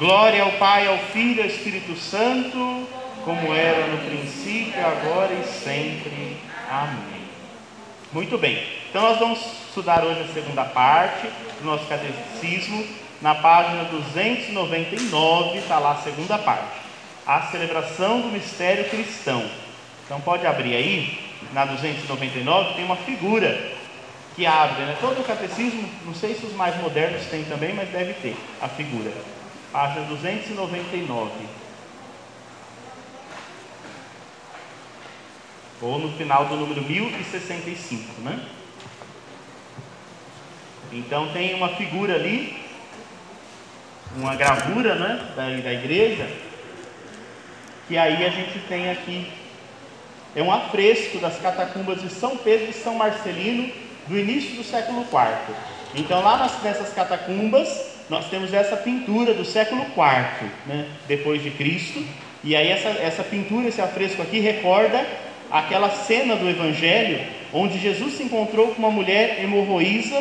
Glória ao Pai, ao Filho e ao Espírito Santo, como era no princípio, agora e sempre. Amém. Muito bem. Então nós vamos estudar hoje a segunda parte do nosso catecismo. Na página 299 está lá a segunda parte. A celebração do mistério cristão. Então pode abrir aí, na 299 tem uma figura que abre, né? Todo o catecismo, não sei se os mais modernos têm também, mas deve ter a figura. Página 299. Ou no final do número 1065, né? Então tem uma figura ali, uma gravura né, da, da igreja, que aí a gente tem aqui, é um afresco das catacumbas de São Pedro e São Marcelino, do início do século IV. Então lá nas, nessas catacumbas, nós temos essa pintura do século IV, né, depois de Cristo, e aí essa, essa pintura, esse afresco aqui, recorda aquela cena do Evangelho, onde Jesus se encontrou com uma mulher hemorroísa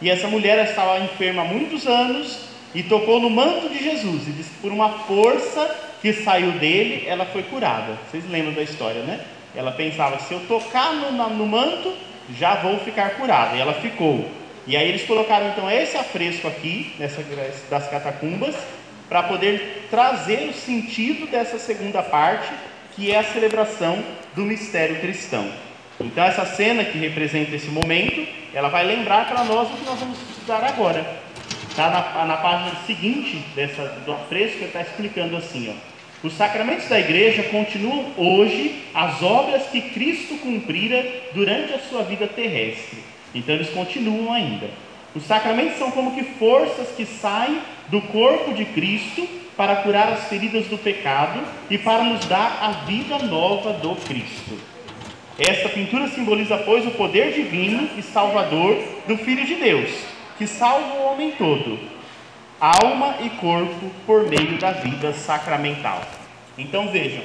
e essa mulher estava enferma há muitos anos e tocou no manto de Jesus. E diz que por uma força que saiu dele, ela foi curada. Vocês lembram da história, né? Ela pensava: se eu tocar no, no manto, já vou ficar curada. E ela ficou. E aí eles colocaram então esse afresco aqui, nessa, das catacumbas, para poder trazer o sentido dessa segunda parte, que é a celebração do mistério cristão. Então essa cena que representa esse momento, ela vai lembrar para nós o que nós vamos estudar agora. Está na, na, página seguinte dessa, do afresco, está explicando assim, ó. Os sacramentos da igreja continuam hoje as obras que Cristo cumprira durante a sua vida terrestre. Então eles continuam ainda. Os sacramentos são como que forças que saem do corpo de Cristo para curar as feridas do pecado e para nos dar a vida nova do Cristo. Esta pintura simboliza, pois, o poder divino e salvador do Filho de Deus, que salva o homem todo, alma e corpo, por meio da vida sacramental. Então vejam,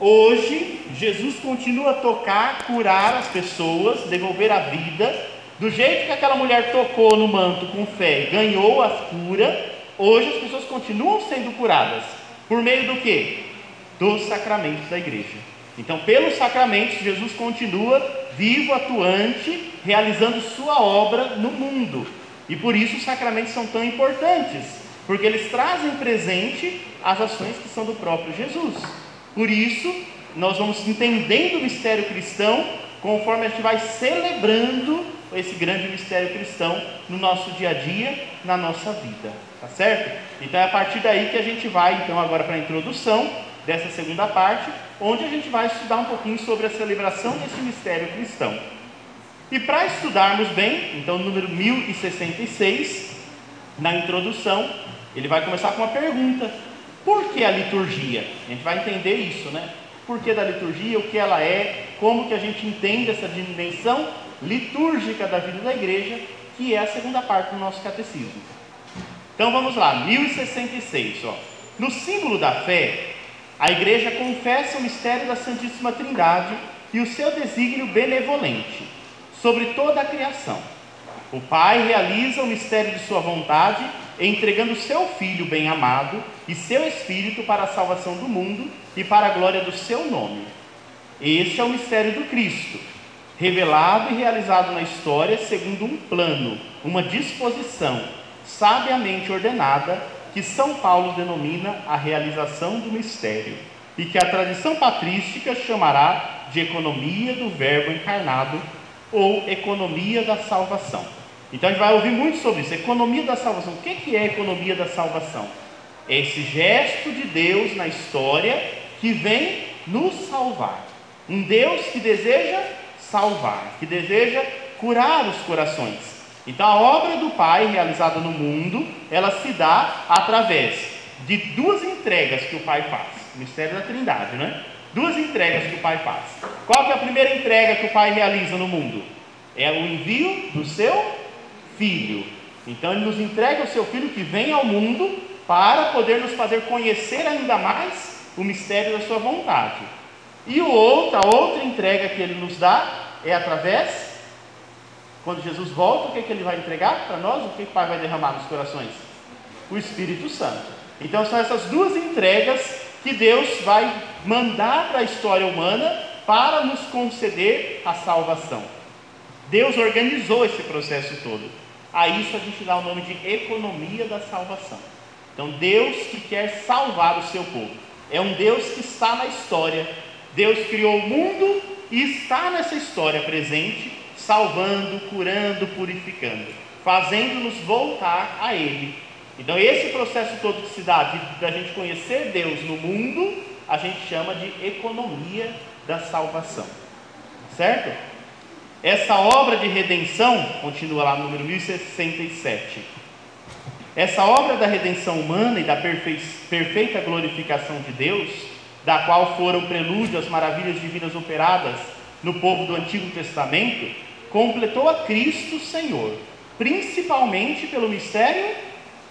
hoje Jesus continua a tocar, curar as pessoas, devolver a vida, do jeito que aquela mulher tocou no manto com fé, ganhou a cura, hoje as pessoas continuam sendo curadas. Por meio do que? Dos sacramentos da igreja. Então, pelos sacramentos, Jesus continua vivo, atuante, realizando sua obra no mundo. E por isso os sacramentos são tão importantes, porque eles trazem presente as ações que são do próprio Jesus. Por isso, nós vamos entendendo o mistério cristão conforme a gente vai celebrando esse grande mistério cristão no nosso dia a dia, na nossa vida, tá certo? Então é a partir daí que a gente vai então agora para a introdução dessa segunda parte, onde a gente vai estudar um pouquinho sobre a celebração desse mistério cristão. E para estudarmos bem, então, número 1066, na introdução, ele vai começar com uma pergunta: por que a liturgia? A gente vai entender isso, né? Por que da liturgia, o que ela é, como que a gente entende essa dimensão litúrgica da vida da igreja, que é a segunda parte do nosso catecismo. Então vamos lá, 1066, ó. No símbolo da fé, a igreja confessa o mistério da Santíssima Trindade e o seu desígnio benevolente sobre toda a criação. O Pai realiza o mistério de sua vontade, entregando seu Filho bem-amado e seu Espírito para a salvação do mundo e para a glória do seu nome. Este é o mistério do Cristo, revelado e realizado na história segundo um plano, uma disposição sabiamente ordenada que São Paulo denomina a realização do mistério e que a tradição patrística chamará de economia do Verbo encarnado ou economia da salvação. Então a gente vai ouvir muito sobre isso, economia da salvação. O que é economia da salvação? É esse gesto de Deus na história que vem nos salvar. Um Deus que deseja salvar, que deseja curar os corações. Então a obra do Pai realizada no mundo, ela se dá através de duas entregas que o Pai faz. O mistério da Trindade, né? Duas entregas que o Pai faz. Qual é a primeira entrega que o Pai realiza no mundo? É o envio do seu filho. Então ele nos entrega o seu filho que vem ao mundo para poder nos fazer conhecer ainda mais o mistério da sua vontade. E o outro, a outra entrega que ele nos dá é através quando Jesus volta, o que, é que ele vai entregar para nós? O que o Pai vai derramar nos corações? O Espírito Santo. Então são essas duas entregas que Deus vai mandar para a história humana para nos conceder a salvação. Deus organizou esse processo todo. A isso a gente dá o nome de economia da salvação. Então, Deus que quer salvar o seu povo. É um Deus que está na história. Deus criou o mundo e está nessa história presente, salvando, curando, purificando, fazendo-nos voltar a Ele. Então, esse processo todo que se dá de, a gente conhecer Deus no mundo, a gente chama de economia da salvação. Certo? Essa obra de redenção, continua lá no número 1067. Essa obra da redenção humana e da perfeita glorificação de Deus, da qual foram prelúdio as maravilhas divinas operadas no povo do Antigo Testamento, completou a Cristo Senhor, principalmente pelo mistério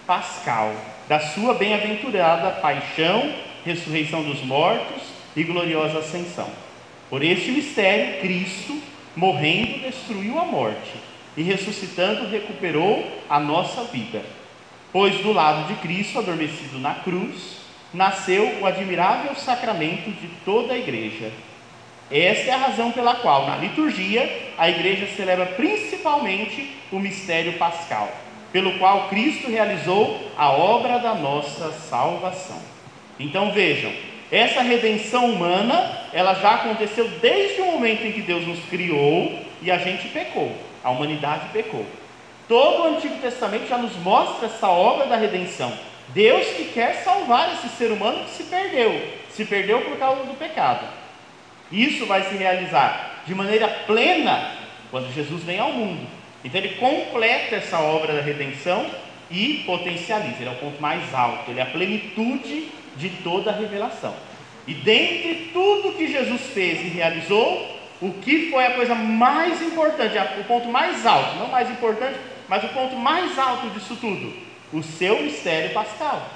pascal, da sua bem-aventurada paixão, ressurreição dos mortos e gloriosa ascensão. Por este mistério, Cristo, morrendo, destruiu a morte e ressuscitando, recuperou a nossa vida. Pois do lado de Cristo, adormecido na cruz, nasceu o admirável sacramento de toda a igreja. Esta é a razão pela qual, na liturgia, a igreja celebra principalmente o mistério pascal, pelo qual Cristo realizou a obra da nossa salvação. Então vejam, essa redenção humana, ela já aconteceu desde o momento em que Deus nos criou e a gente pecou, a humanidade pecou. Todo o Antigo Testamento já nos mostra essa obra da redenção. Deus que quer salvar esse ser humano que se perdeu, se perdeu por causa do pecado. Isso vai se realizar de maneira plena quando Jesus vem ao mundo. Então ele completa essa obra da redenção e potencializa. Ele é o ponto mais alto, ele é a plenitude de toda a revelação. E dentre tudo que Jesus fez e realizou, o que foi a coisa mais importante, o ponto mais alto, não mais importante, mas o ponto mais alto disso tudo? O seu mistério pascal.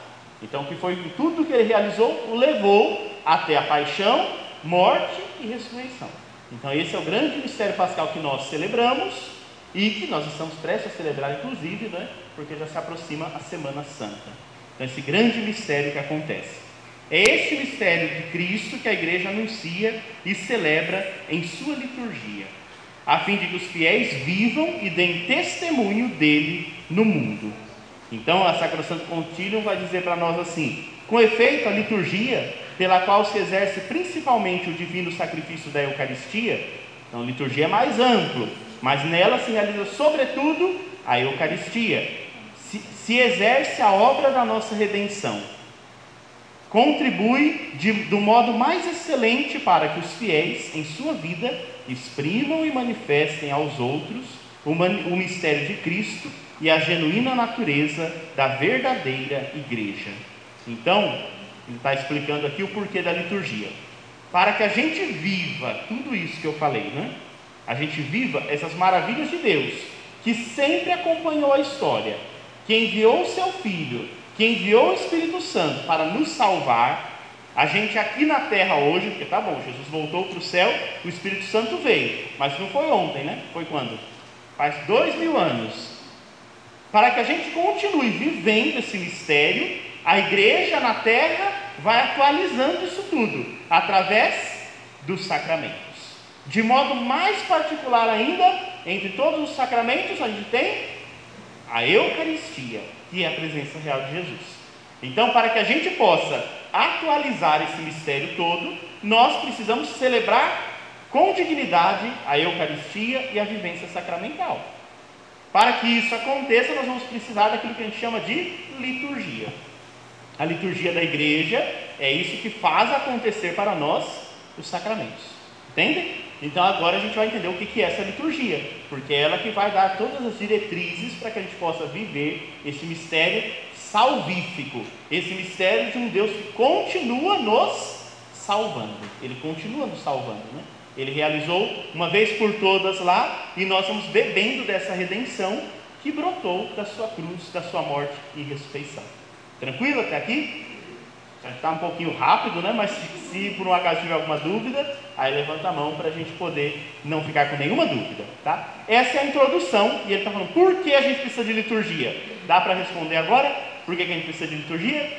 Então, que foi tudo que ele realizou, o levou até a paixão, morte e ressurreição. Então, esse é o grande mistério pascal que nós celebramos e que nós estamos prestes a celebrar, inclusive, né, porque já se aproxima a Semana Santa. Então, esse grande mistério que acontece. É este mistério de Cristo que a igreja anuncia e celebra em sua liturgia, a fim de que os fiéis vivam e deem testemunho dele no mundo. Então, a Sacrosanto Contínuo vai dizer para nós assim: com efeito, a liturgia, pela qual se exerce principalmente o divino sacrifício da Eucaristia, então a liturgia é mais amplo, mas nela se realiza sobretudo a Eucaristia, se, exerce a obra da nossa redenção. Contribui de, do modo mais excelente para que os fiéis, em sua vida, exprimam e manifestem aos outros o, o mistério de Cristo e a genuína natureza da verdadeira igreja. Então, ele está explicando aqui o porquê da liturgia. Para que a gente viva tudo isso que eu falei, né? A gente viva essas maravilhas de Deus, que sempre acompanhou a história, que enviou o seu Filho, que enviou o Espírito Santo para nos salvar, a gente aqui na terra hoje, porque tá bom, Jesus voltou para o céu, o Espírito Santo veio, mas não foi ontem, né? Foi quando? Faz dois mil anos. Para que a gente continue vivendo esse mistério, a igreja na terra vai atualizando isso tudo, através dos sacramentos. De modo mais particular ainda, entre todos os sacramentos, a gente tem a Eucaristia, que é a presença real de Jesus. Então, para que a gente possa atualizar esse mistério todo, nós precisamos celebrar com dignidade a Eucaristia e a vivência sacramental. Para que isso aconteça, nós vamos precisar daquilo que a gente chama de liturgia. A liturgia da igreja é isso que faz acontecer para nós os sacramentos. Entende? Então agora a gente vai entender o que é essa liturgia, porque é ela que vai dar todas as diretrizes para que a gente possa viver esse mistério salvífico, esse mistério de um Deus que continua nos salvando. Ele continua nos salvando, né? Ele realizou uma vez por todas lá e nós vamos bebendo dessa redenção que brotou da sua cruz, da sua morte e ressurreição. Tranquilo até aqui? Está um pouquinho rápido, né? Mas se, se por um acaso tiver alguma dúvida, aí levanta a mão para a gente poder não ficar com nenhuma dúvida, tá? Essa é a introdução e ele está falando por que a gente precisa de liturgia. Dá para responder agora? Por que, que a gente precisa de liturgia?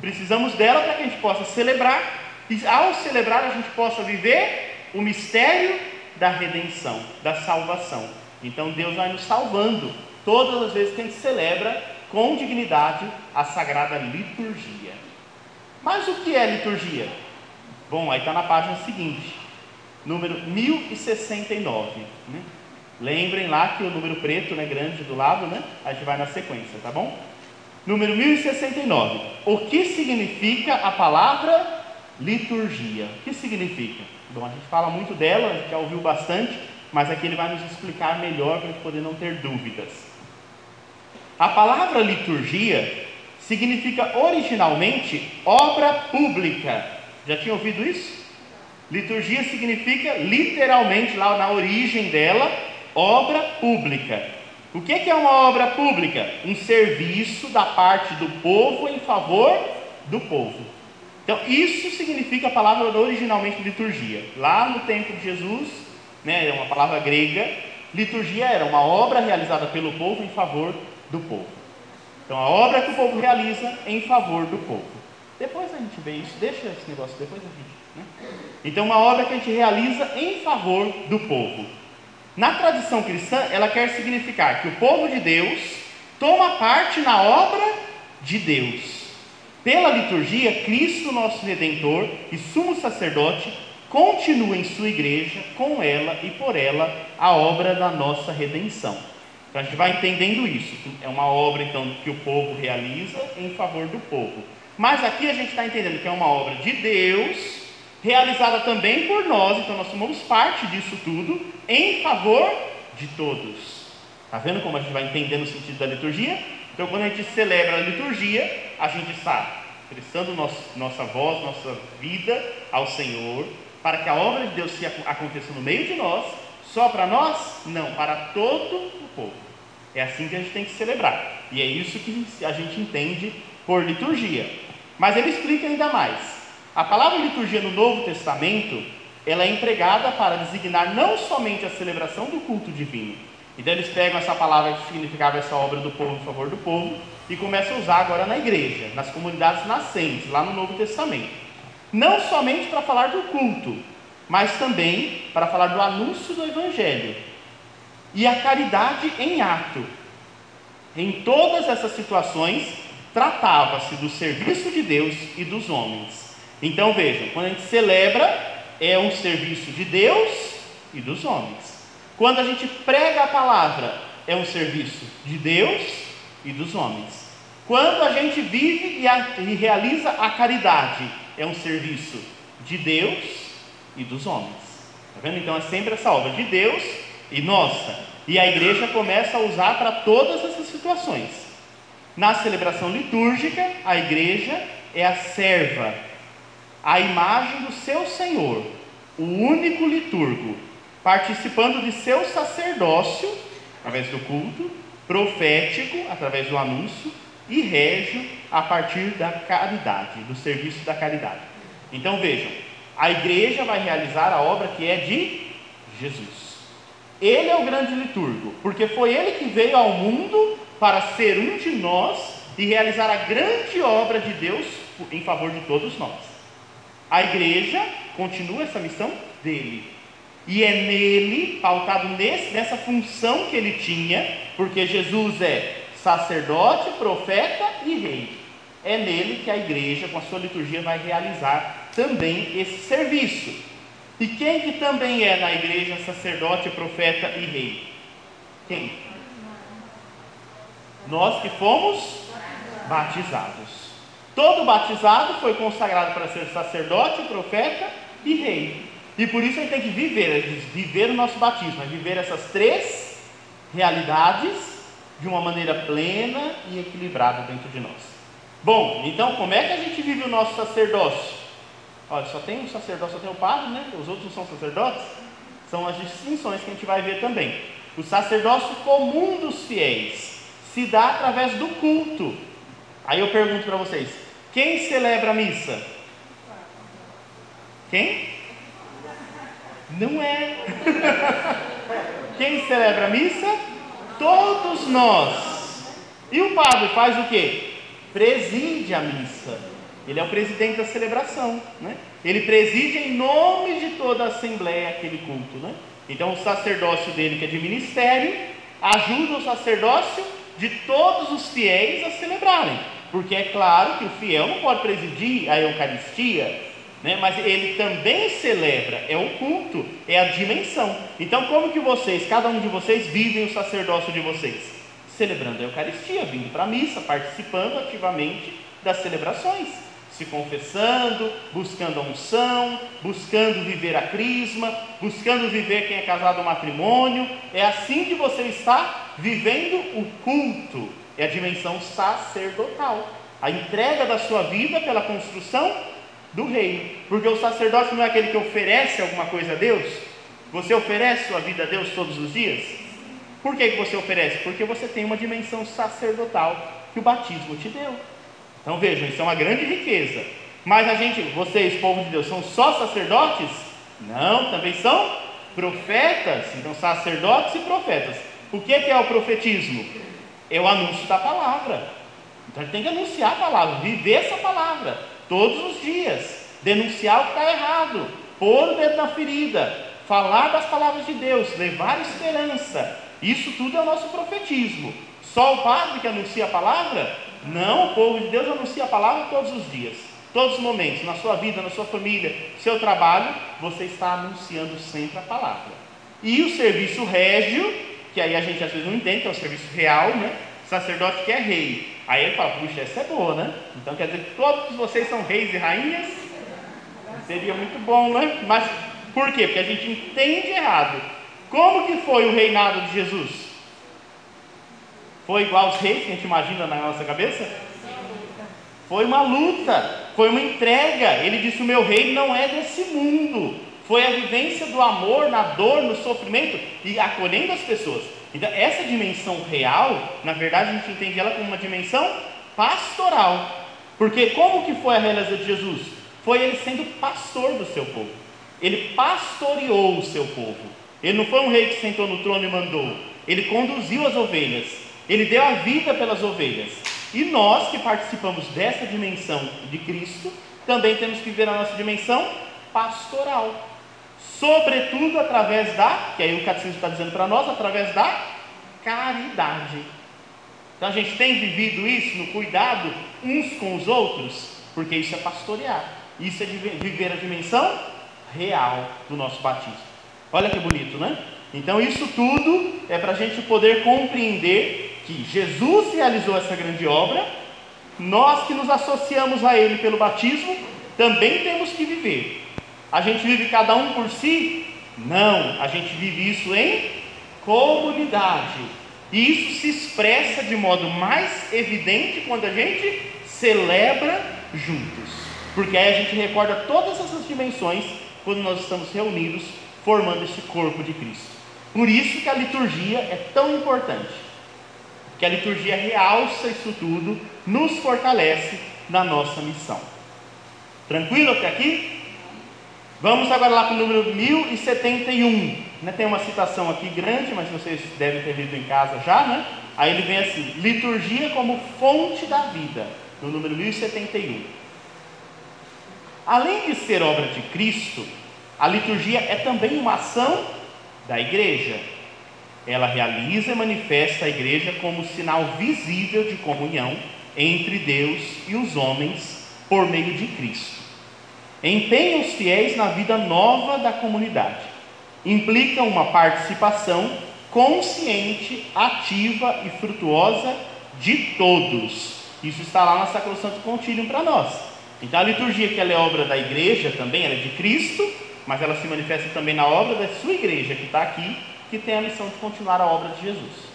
Precisamos dela para que a gente possa celebrar e ao celebrar a gente possa viver o mistério da redenção, da salvação. Então Deus vai nos salvando todas as vezes que a gente celebra com dignidade a sagrada liturgia. Mas o que é liturgia? Bom, aí está na página seguinte, número 1069. Né? Lembrem lá que o número preto, né, grande do lado, né? A gente vai na sequência, tá bom? Número 1069. O que significa a palavra liturgia? O que significa? Bom, a gente fala muito dela, a gente já ouviu bastante, mas aqui ele vai nos explicar melhor para poder não ter dúvidas. A palavra liturgia significa originalmente obra pública. Já tinha ouvido isso? Liturgia significa literalmente, lá na origem dela, obra pública. O que é uma obra pública? Um serviço da parte do povo em favor do povo. Então, isso significa a palavra originalmente liturgia. Lá no tempo de Jesus, né, é uma palavra grega, liturgia era uma obra realizada pelo povo em favor do povo. Então, a obra que o povo realiza em favor do povo. Depois a gente vê isso, deixa esse negócio depois a gente. Né? Então, uma obra que a gente realiza em favor do povo. Na tradição cristã, ela quer significar que o povo de Deus toma parte na obra de Deus. Pela liturgia, Cristo, nosso redentor e sumo sacerdote, continua em sua igreja, com ela e por ela, a obra da nossa redenção. Então a gente vai entendendo isso. É uma obra então que o povo realiza em favor do povo. Mas aqui a gente está entendendo que é uma obra de Deus realizada também por nós, então nós somos parte disso tudo, em favor de todos. Está vendo como a gente vai entendendo o sentido da liturgia? Então, quando a gente celebra a liturgia, a gente está prestando nossa voz, nossa vida ao Senhor, para que a obra de Deus aconteça no meio de nós, só para nós? Não, para todo o povo. É assim que a gente tem que celebrar. E é isso que a gente entende por liturgia. Mas ele explica ainda mais. A palavra liturgia no Novo Testamento, ela é empregada para designar não somente a celebração do culto divino. Então eles pegam essa palavra que significava essa obra do povo em favor do povo e começam a usar agora na igreja, nas comunidades nascentes, lá no Novo Testamento. Não somente para falar do culto, mas também para falar do anúncio do evangelho e a caridade em ato. Em todas essas situações, tratava-se do serviço de Deus e dos homens. Então vejam, quando a gente celebra, é um serviço de Deus e dos homens. Quando a gente prega a palavra, é um serviço de Deus e dos homens. Quando a gente vive e, a, e realiza a caridade, é um serviço de Deus e dos homens. Está vendo? Então é sempre essa obra de Deus e nossa. E a igreja começa a usar para todas essas situações. Na celebração litúrgica, a igreja é a serva a imagem do seu Senhor, o único liturgo, participando de seu sacerdócio, através do culto, profético, através do anúncio, e régio a partir da caridade, do serviço da caridade. Então vejam, a igreja vai realizar a obra que é de Jesus. Ele é o grande liturgo, porque foi ele que veio ao mundo para ser um de nós e realizar a grande obra de Deus em favor de todos nós. A igreja continua essa missão dele. E é nele, pautado nesse, nessa função que ele tinha, porque Jesus é sacerdote, profeta e rei. É nele que a igreja, com a sua liturgia, vai realizar também esse serviço. E quem que também é na igreja sacerdote, profeta e rei? Quem? Nós que fomos batizados. Todo batizado foi consagrado para ser sacerdote, profeta e rei. E por isso a gente tem que viver, viver o nosso batismo, viver essas três realidades de uma maneira plena e equilibrada dentro de nós. Bom, então como é que a gente vive o nosso sacerdócio? Olha, só tem o sacerdócio, só tem o padre, né? Os outros não são sacerdotes. São as distinções que a gente vai ver também. O sacerdócio comum dos fiéis se dá através do culto. Aí eu pergunto para vocês: quem celebra a missa? Quem? Não é. Quem celebra a missa? Todos nós. E o padre faz o que? Preside a missa. Ele é o presidente da celebração, né? Ele preside em nome de toda a assembleia aquele culto, né? Então o sacerdócio dele, que é de ministério, ajuda o sacerdócio de todos os fiéis a celebrarem, porque é claro que o fiel não pode presidir a Eucaristia, né? mas ele também celebra, é o culto, é a dimensão. Então, como que vocês, cada um de vocês, vivem o sacerdócio de vocês? Celebrando a Eucaristia, vindo para a missa, participando ativamente das celebrações, se confessando, buscando a unção, buscando viver a crisma, buscando viver quem é casado o matrimônio. É assim que você está vivendo o culto, é a dimensão sacerdotal, a entrega da sua vida pela construção do reino. Porque o sacerdote não é aquele que oferece alguma coisa a Deus. Você oferece sua vida a Deus todos os dias? Por que, que você oferece? Porque você tem uma dimensão sacerdotal que o batismo te deu. Então vejam, isso é uma grande riqueza. Mas a gente, vocês, povo de Deus, são só sacerdotes? Não, também são profetas. Então, sacerdotes e profetas. O que é o profetismo? É o anúncio da palavra. Então tem que anunciar a palavra, viver essa palavra todos os dias, denunciar o que está errado, pôr o dedo na ferida, falar das palavras de Deus, levar esperança. Isso tudo é o nosso profetismo. Só o padre que anuncia a palavra? Não, o povo de Deus anuncia a palavra todos os dias, todos os momentos, na sua vida, na sua família, seu trabalho, você está anunciando sempre a palavra. E o serviço régio, que aí a gente às vezes não entende, que é o serviço real, né? Sacerdote que é rei. Aí ele fala, puxa, essa é boa, né? Então quer dizer que todos vocês são reis e rainhas? Seria muito bom, né? Mas por quê? Porque a gente entende errado. Como que foi o reinado de Jesus? Foi igual aos reis que a gente imagina na nossa cabeça? Foi uma luta, foi uma entrega. Ele disse: O meu reino não é desse mundo. Foi a vivência do amor na dor, no sofrimento e acolhendo as pessoas. Então, essa dimensão real, na verdade, a gente entende ela como uma dimensão pastoral. Porque como que foi a realidade de Jesus? Foi ele sendo pastor do seu povo. Ele pastoreou o seu povo. Ele não foi um rei que sentou no trono e mandou. Ele conduziu as ovelhas. Ele deu a vida pelas ovelhas. E nós que participamos dessa dimensão de Cristo, também temos que ver a nossa dimensão pastoral sobretudo através da, que aí o catecismo está dizendo para nós, através da caridade. Então a gente tem vivido isso no cuidado uns com os outros, porque isso é pastorear, isso é viver a dimensão real do nosso batismo. Olha que bonito, né? Então isso tudo é para a gente poder compreender que Jesus realizou essa grande obra, nós que nos associamos a Ele pelo batismo, também temos que viver a gente vive cada um por si? Não, a gente vive isso em comunidade. E isso se expressa de modo mais evidente quando a gente celebra juntos. Porque aí a gente recorda todas essas dimensões quando nós estamos reunidos formando esse corpo de Cristo. Por isso que a liturgia é tão importante. Que a liturgia realça isso tudo, nos fortalece na nossa missão. Tranquilo até aqui? Vamos agora lá para o número 1071. Né? Tem uma citação aqui grande, mas vocês devem ter lido em casa já, né? Aí ele vem assim: liturgia como fonte da vida, no número 1071. Além de ser obra de Cristo, a liturgia é também uma ação da igreja. Ela realiza e manifesta a igreja como sinal visível de comunhão entre Deus e os homens por meio de Cristo empenha os fiéis na vida nova da comunidade. Implica uma participação consciente, ativa e frutuosa de todos. Isso está lá na Sacrosanto Contínuo para nós. Então a liturgia que ela é obra da igreja também, ela é de Cristo, mas ela se manifesta também na obra da sua igreja que está aqui, que tem a missão de continuar a obra de Jesus.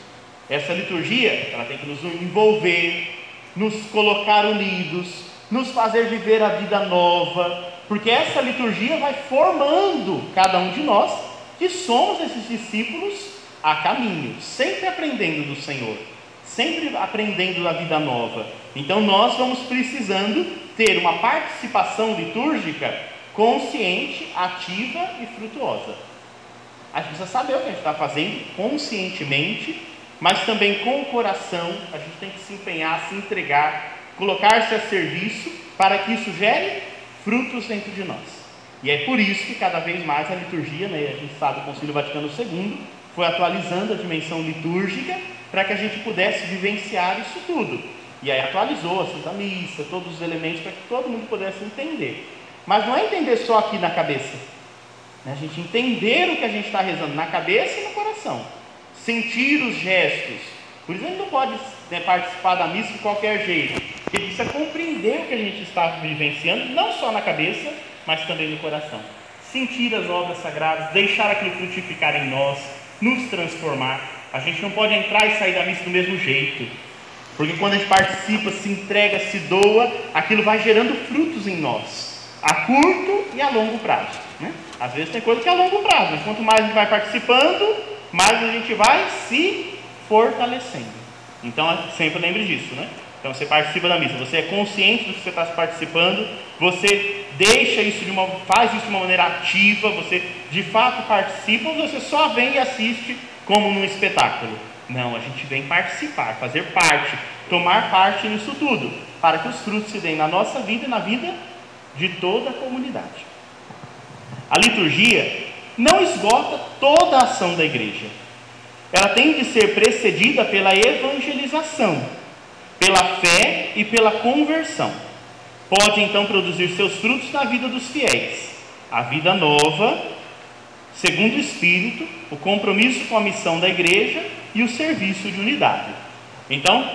Essa liturgia, ela tem que nos envolver, nos colocar unidos, nos fazer viver a vida nova, porque essa liturgia vai formando cada um de nós que somos esses discípulos a caminho, sempre aprendendo do Senhor, sempre aprendendo da vida nova. Então nós vamos precisando ter uma participação litúrgica consciente, ativa e frutuosa. A gente precisa saber o que a gente está fazendo conscientemente, mas também com o coração, a gente tem que se empenhar, se entregar colocar-se a serviço para que isso gere frutos dentro de nós. E é por isso que cada vez mais a liturgia, né, a gente sabe, o Concílio Vaticano II foi atualizando a dimensão litúrgica para que a gente pudesse vivenciar isso tudo. E aí atualizou a Santa Missa, todos os elementos para que todo mundo pudesse entender. Mas não é entender só aqui na cabeça, né? a gente entender o que a gente está rezando na cabeça e no coração, sentir os gestos. Por isso a gente não pode né, participar da missa de qualquer jeito, porque precisa compreender o que a gente está vivenciando, não só na cabeça, mas também no coração. Sentir as obras sagradas, deixar aquilo frutificar em nós, nos transformar. A gente não pode entrar e sair da missa do mesmo jeito. Porque quando a gente participa, se entrega, se doa, aquilo vai gerando frutos em nós, a curto e a longo prazo. Né? Às vezes tem coisa que é a longo prazo, mas quanto mais a gente vai participando, mais a gente vai se fortalecendo. Então sempre lembre disso, né? Então você participa da missa, você é consciente do que você está participando, você deixa isso de uma, faz isso de uma maneira ativa, você de fato participa ou você só vem e assiste como num espetáculo. Não, a gente vem participar, fazer parte, tomar parte nisso tudo, para que os frutos se deem na nossa vida e na vida de toda a comunidade. A liturgia não esgota toda a ação da igreja. Ela tem de ser precedida pela evangelização pela fé e pela conversão. Pode então produzir seus frutos na vida dos fiéis. A vida nova, segundo o Espírito, o compromisso com a missão da igreja e o serviço de unidade. Então,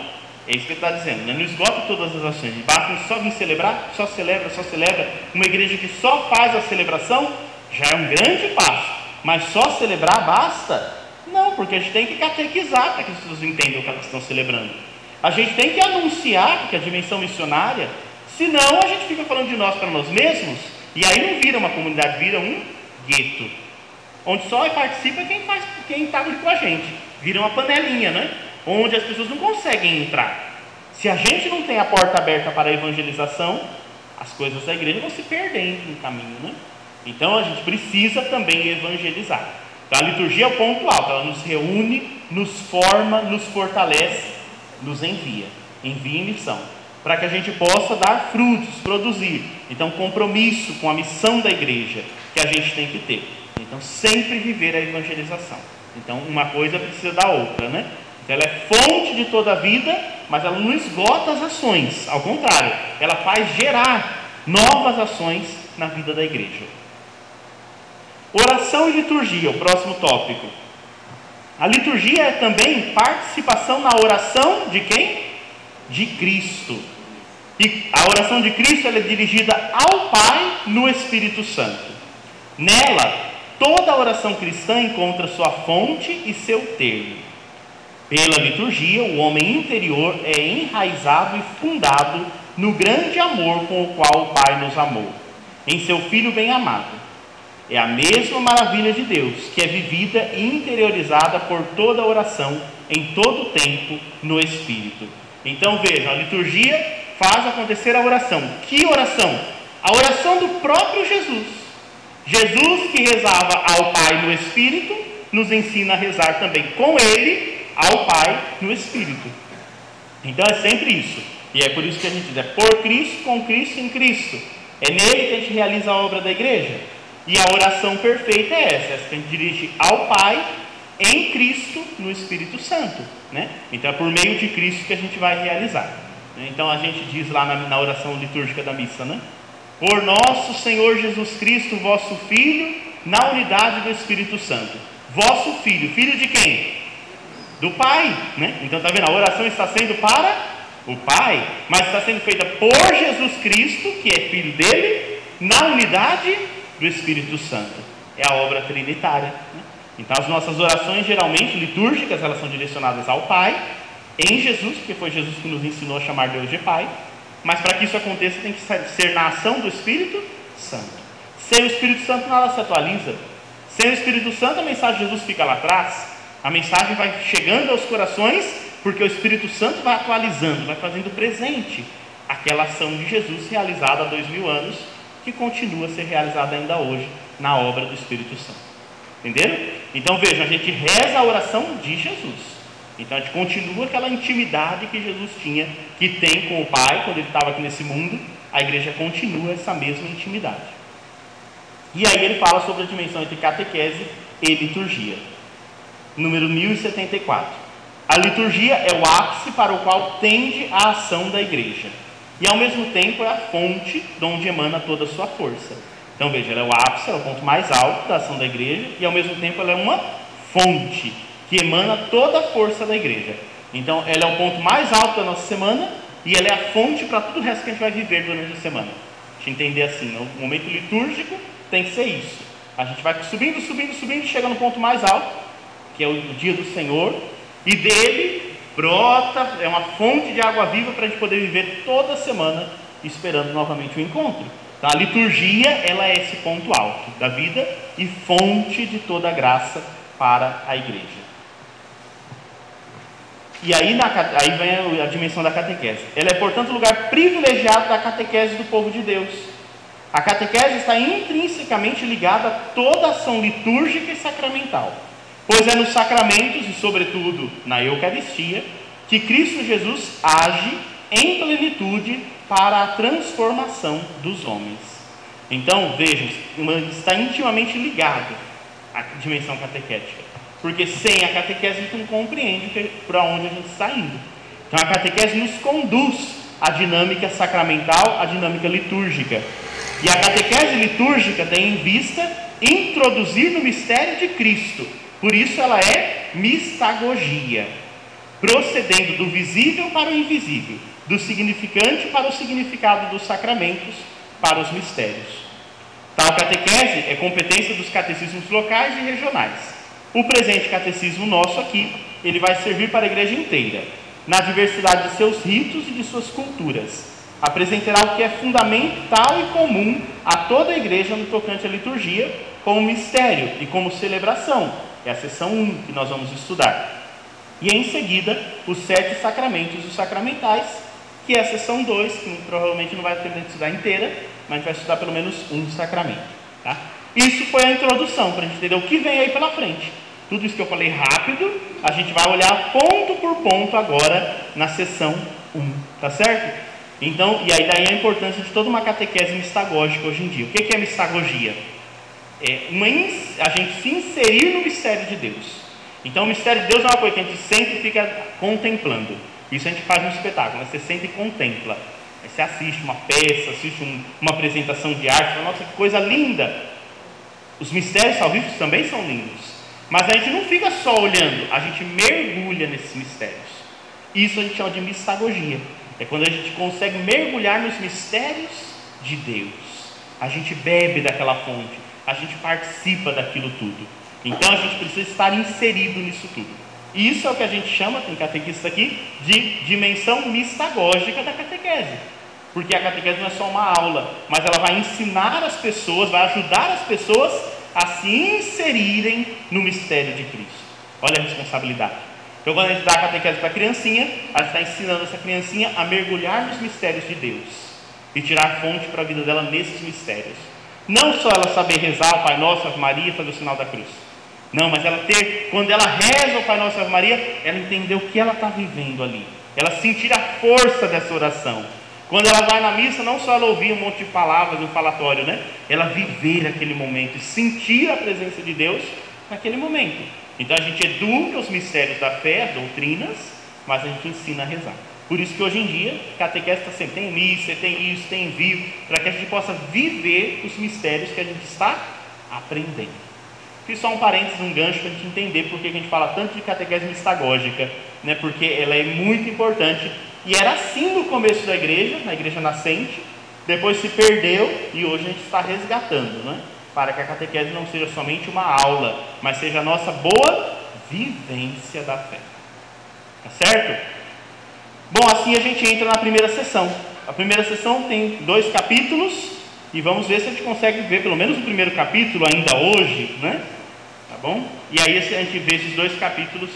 é isso que ele está dizendo, né? não esgota todas as ações, basta só vir celebrar, só celebra, só celebra. Uma igreja que só faz a celebração já é um grande passo, mas só celebrar basta? Não, porque a gente tem que catequizar para que as pessoas entendam o que elas estão celebrando. A gente tem que anunciar que a dimensão missionária, senão a gente fica falando de nós para nós mesmos, e aí não vira uma comunidade, vira um gueto. Onde só participa quem faz, quem está com a gente. Vira uma panelinha, né? Onde as pessoas não conseguem entrar. Se a gente não tem a porta aberta para a evangelização, as coisas da igreja vão se perdendo no caminho, né? Então a gente precisa também evangelizar. Então, a liturgia é o ponto alto, ela nos reúne, nos forma, nos fortalece nos envia, envia em missão, para que a gente possa dar frutos, produzir. Então, compromisso com a missão da igreja que a gente tem que ter. Então, sempre viver a evangelização. Então, uma coisa precisa da outra, né? Ela é fonte de toda a vida, mas ela não esgota as ações. Ao contrário, ela faz gerar novas ações na vida da igreja. Oração e liturgia, o próximo tópico. A liturgia é também participação na oração de quem? De Cristo. E a oração de Cristo é dirigida ao Pai no Espírito Santo. Nela, toda oração cristã encontra sua fonte e seu termo. Pela liturgia, o homem interior é enraizado e fundado no grande amor com o qual o Pai nos amou, em seu Filho bem-amado é a mesma maravilha de Deus que é vivida e interiorizada por toda oração, em todo o tempo, no Espírito. Então vejam, a liturgia faz acontecer a oração. Que oração? A oração do próprio Jesus. Jesus que rezava ao Pai no Espírito, nos ensina a rezar também com Ele ao Pai no Espírito. Então é sempre isso. E é por isso que a gente diz: é por Cristo, com Cristo, em Cristo. É nele que a gente realiza a obra da igreja. E a oração perfeita é essa, essa que a gente dirige ao Pai em Cristo no Espírito Santo. Né? Então é por meio de Cristo que a gente vai realizar. Então a gente diz lá na, na oração litúrgica da missa, né? Por nosso Senhor Jesus Cristo, vosso Filho, na unidade do Espírito Santo. Vosso Filho, filho de quem? Do Pai, né? Então tá vendo? A oração está sendo para o Pai, mas está sendo feita por Jesus Cristo, que é filho dele, na unidade do Espírito Santo. É a obra trinitária. Né? Então, as nossas orações, geralmente litúrgicas, elas são direcionadas ao Pai, em Jesus, porque foi Jesus que nos ensinou a chamar Deus de Pai. Mas para que isso aconteça, tem que ser na ação do Espírito Santo. Sem o Espírito Santo, nada se atualiza. Sem o Espírito Santo, a mensagem de Jesus fica lá atrás. A mensagem vai chegando aos corações, porque o Espírito Santo vai atualizando, vai fazendo presente aquela ação de Jesus realizada há dois mil anos que continua a ser realizada ainda hoje na obra do Espírito Santo. Entenderam? Então vejam, a gente reza a oração de Jesus. Então a gente continua aquela intimidade que Jesus tinha, que tem com o Pai quando ele estava aqui nesse mundo, a igreja continua essa mesma intimidade. E aí ele fala sobre a dimensão entre catequese e liturgia. Número 1074. A liturgia é o ápice para o qual tende a ação da igreja. E ao mesmo tempo é a fonte de onde emana toda a sua força. Então veja, ela é o ápice, ela é o ponto mais alto da ação da igreja, e ao mesmo tempo ela é uma fonte que emana toda a força da igreja. Então ela é o ponto mais alto da nossa semana e ela é a fonte para tudo o resto que a gente vai viver durante a semana. A gente entender assim, no momento litúrgico tem que ser isso. A gente vai subindo, subindo, subindo, chega no ponto mais alto, que é o dia do Senhor, e dele brota, é uma fonte de água viva para a gente poder viver toda semana esperando novamente o encontro. Então, a liturgia, ela é esse ponto alto da vida e fonte de toda a graça para a igreja. E aí, na, aí vem a dimensão da catequese. Ela é, portanto, lugar privilegiado da catequese do povo de Deus. A catequese está intrinsecamente ligada a toda ação litúrgica e sacramental, pois é nos sacramentos e, sobretudo, na Eucaristia, que Cristo Jesus age em plenitude para a transformação dos homens. Então, vejam, está intimamente ligado à dimensão catequética, porque sem a catequese a gente não compreende para onde a gente está indo. Então, a catequese nos conduz à dinâmica sacramental, à dinâmica litúrgica. E a catequese litúrgica tem em vista introduzir no mistério de Cristo. Por isso ela é mistagogia, procedendo do visível para o invisível, do significante para o significado dos sacramentos para os mistérios. Tal catequese é competência dos catecismos locais e regionais. O presente catecismo nosso aqui, ele vai servir para a igreja inteira, na diversidade de seus ritos e de suas culturas, apresentará o que é fundamental e comum a toda a igreja no tocante à liturgia, como mistério e como celebração. É a sessão 1 que nós vamos estudar. E em seguida, os sete sacramentos os sacramentais, que é a sessão 2, que provavelmente não vai ter que estudar inteira, mas a gente vai estudar pelo menos um sacramento. Tá? Isso foi a introdução, para a gente entender o que vem aí pela frente. Tudo isso que eu falei rápido, a gente vai olhar ponto por ponto agora na sessão 1, tá certo? Então, e aí daí a importância de toda uma catequese mistagógica hoje em dia. O que é mistagogia? É uma, a gente se inserir no mistério de Deus. Então, o mistério de Deus é uma coisa que a gente sempre fica contemplando. Isso a gente faz no espetáculo, você sempre contempla. Você assiste uma peça, assiste um, uma apresentação de arte, fala, nossa, que coisa linda. Os mistérios salvíficos também são lindos. Mas a gente não fica só olhando, a gente mergulha nesses mistérios. Isso a gente chama de mistagogia. É quando a gente consegue mergulhar nos mistérios de Deus. A gente bebe daquela fonte, a gente participa daquilo tudo. Então a gente precisa estar inserido nisso tudo. E isso é o que a gente chama, tem catequista aqui, de dimensão mistagógica da catequese. Porque a catequese não é só uma aula, mas ela vai ensinar as pessoas, vai ajudar as pessoas a se inserirem no mistério de Cristo. Olha a responsabilidade. Então, quando a gente dá a catequese para a criancinha, a gente está ensinando essa criancinha a mergulhar nos mistérios de Deus e tirar fonte para a vida dela nesses mistérios. Não só ela saber rezar o Pai Nosso, Ave Maria, fazer o sinal da cruz. Não, mas ela ter, quando ela reza o Pai Nosso, Ave Maria, ela entender o que ela está vivendo ali. Ela sentir a força dessa oração. Quando ela vai na missa, não só ela ouvir um monte de palavras no falatório, né? Ela viver aquele momento e sentir a presença de Deus naquele momento. Então a gente educa os mistérios da fé, as doutrinas, mas a gente ensina a rezar. Por isso que hoje em dia, catequese está sempre, tem missa, tem isso, tem envio, para que a gente possa viver os mistérios que a gente está aprendendo. Fiz só um parênteses, um gancho para a gente entender por que a gente fala tanto de catequese mistagógica, né? porque ela é muito importante. E era assim no começo da igreja, na igreja nascente, depois se perdeu e hoje a gente está resgatando. Né? para que a catequese não seja somente uma aula, mas seja a nossa boa vivência da fé. Tá certo? Bom, assim a gente entra na primeira sessão. A primeira sessão tem dois capítulos e vamos ver se a gente consegue ver pelo menos o primeiro capítulo ainda hoje, né? Tá bom? E aí a gente vê esses dois capítulos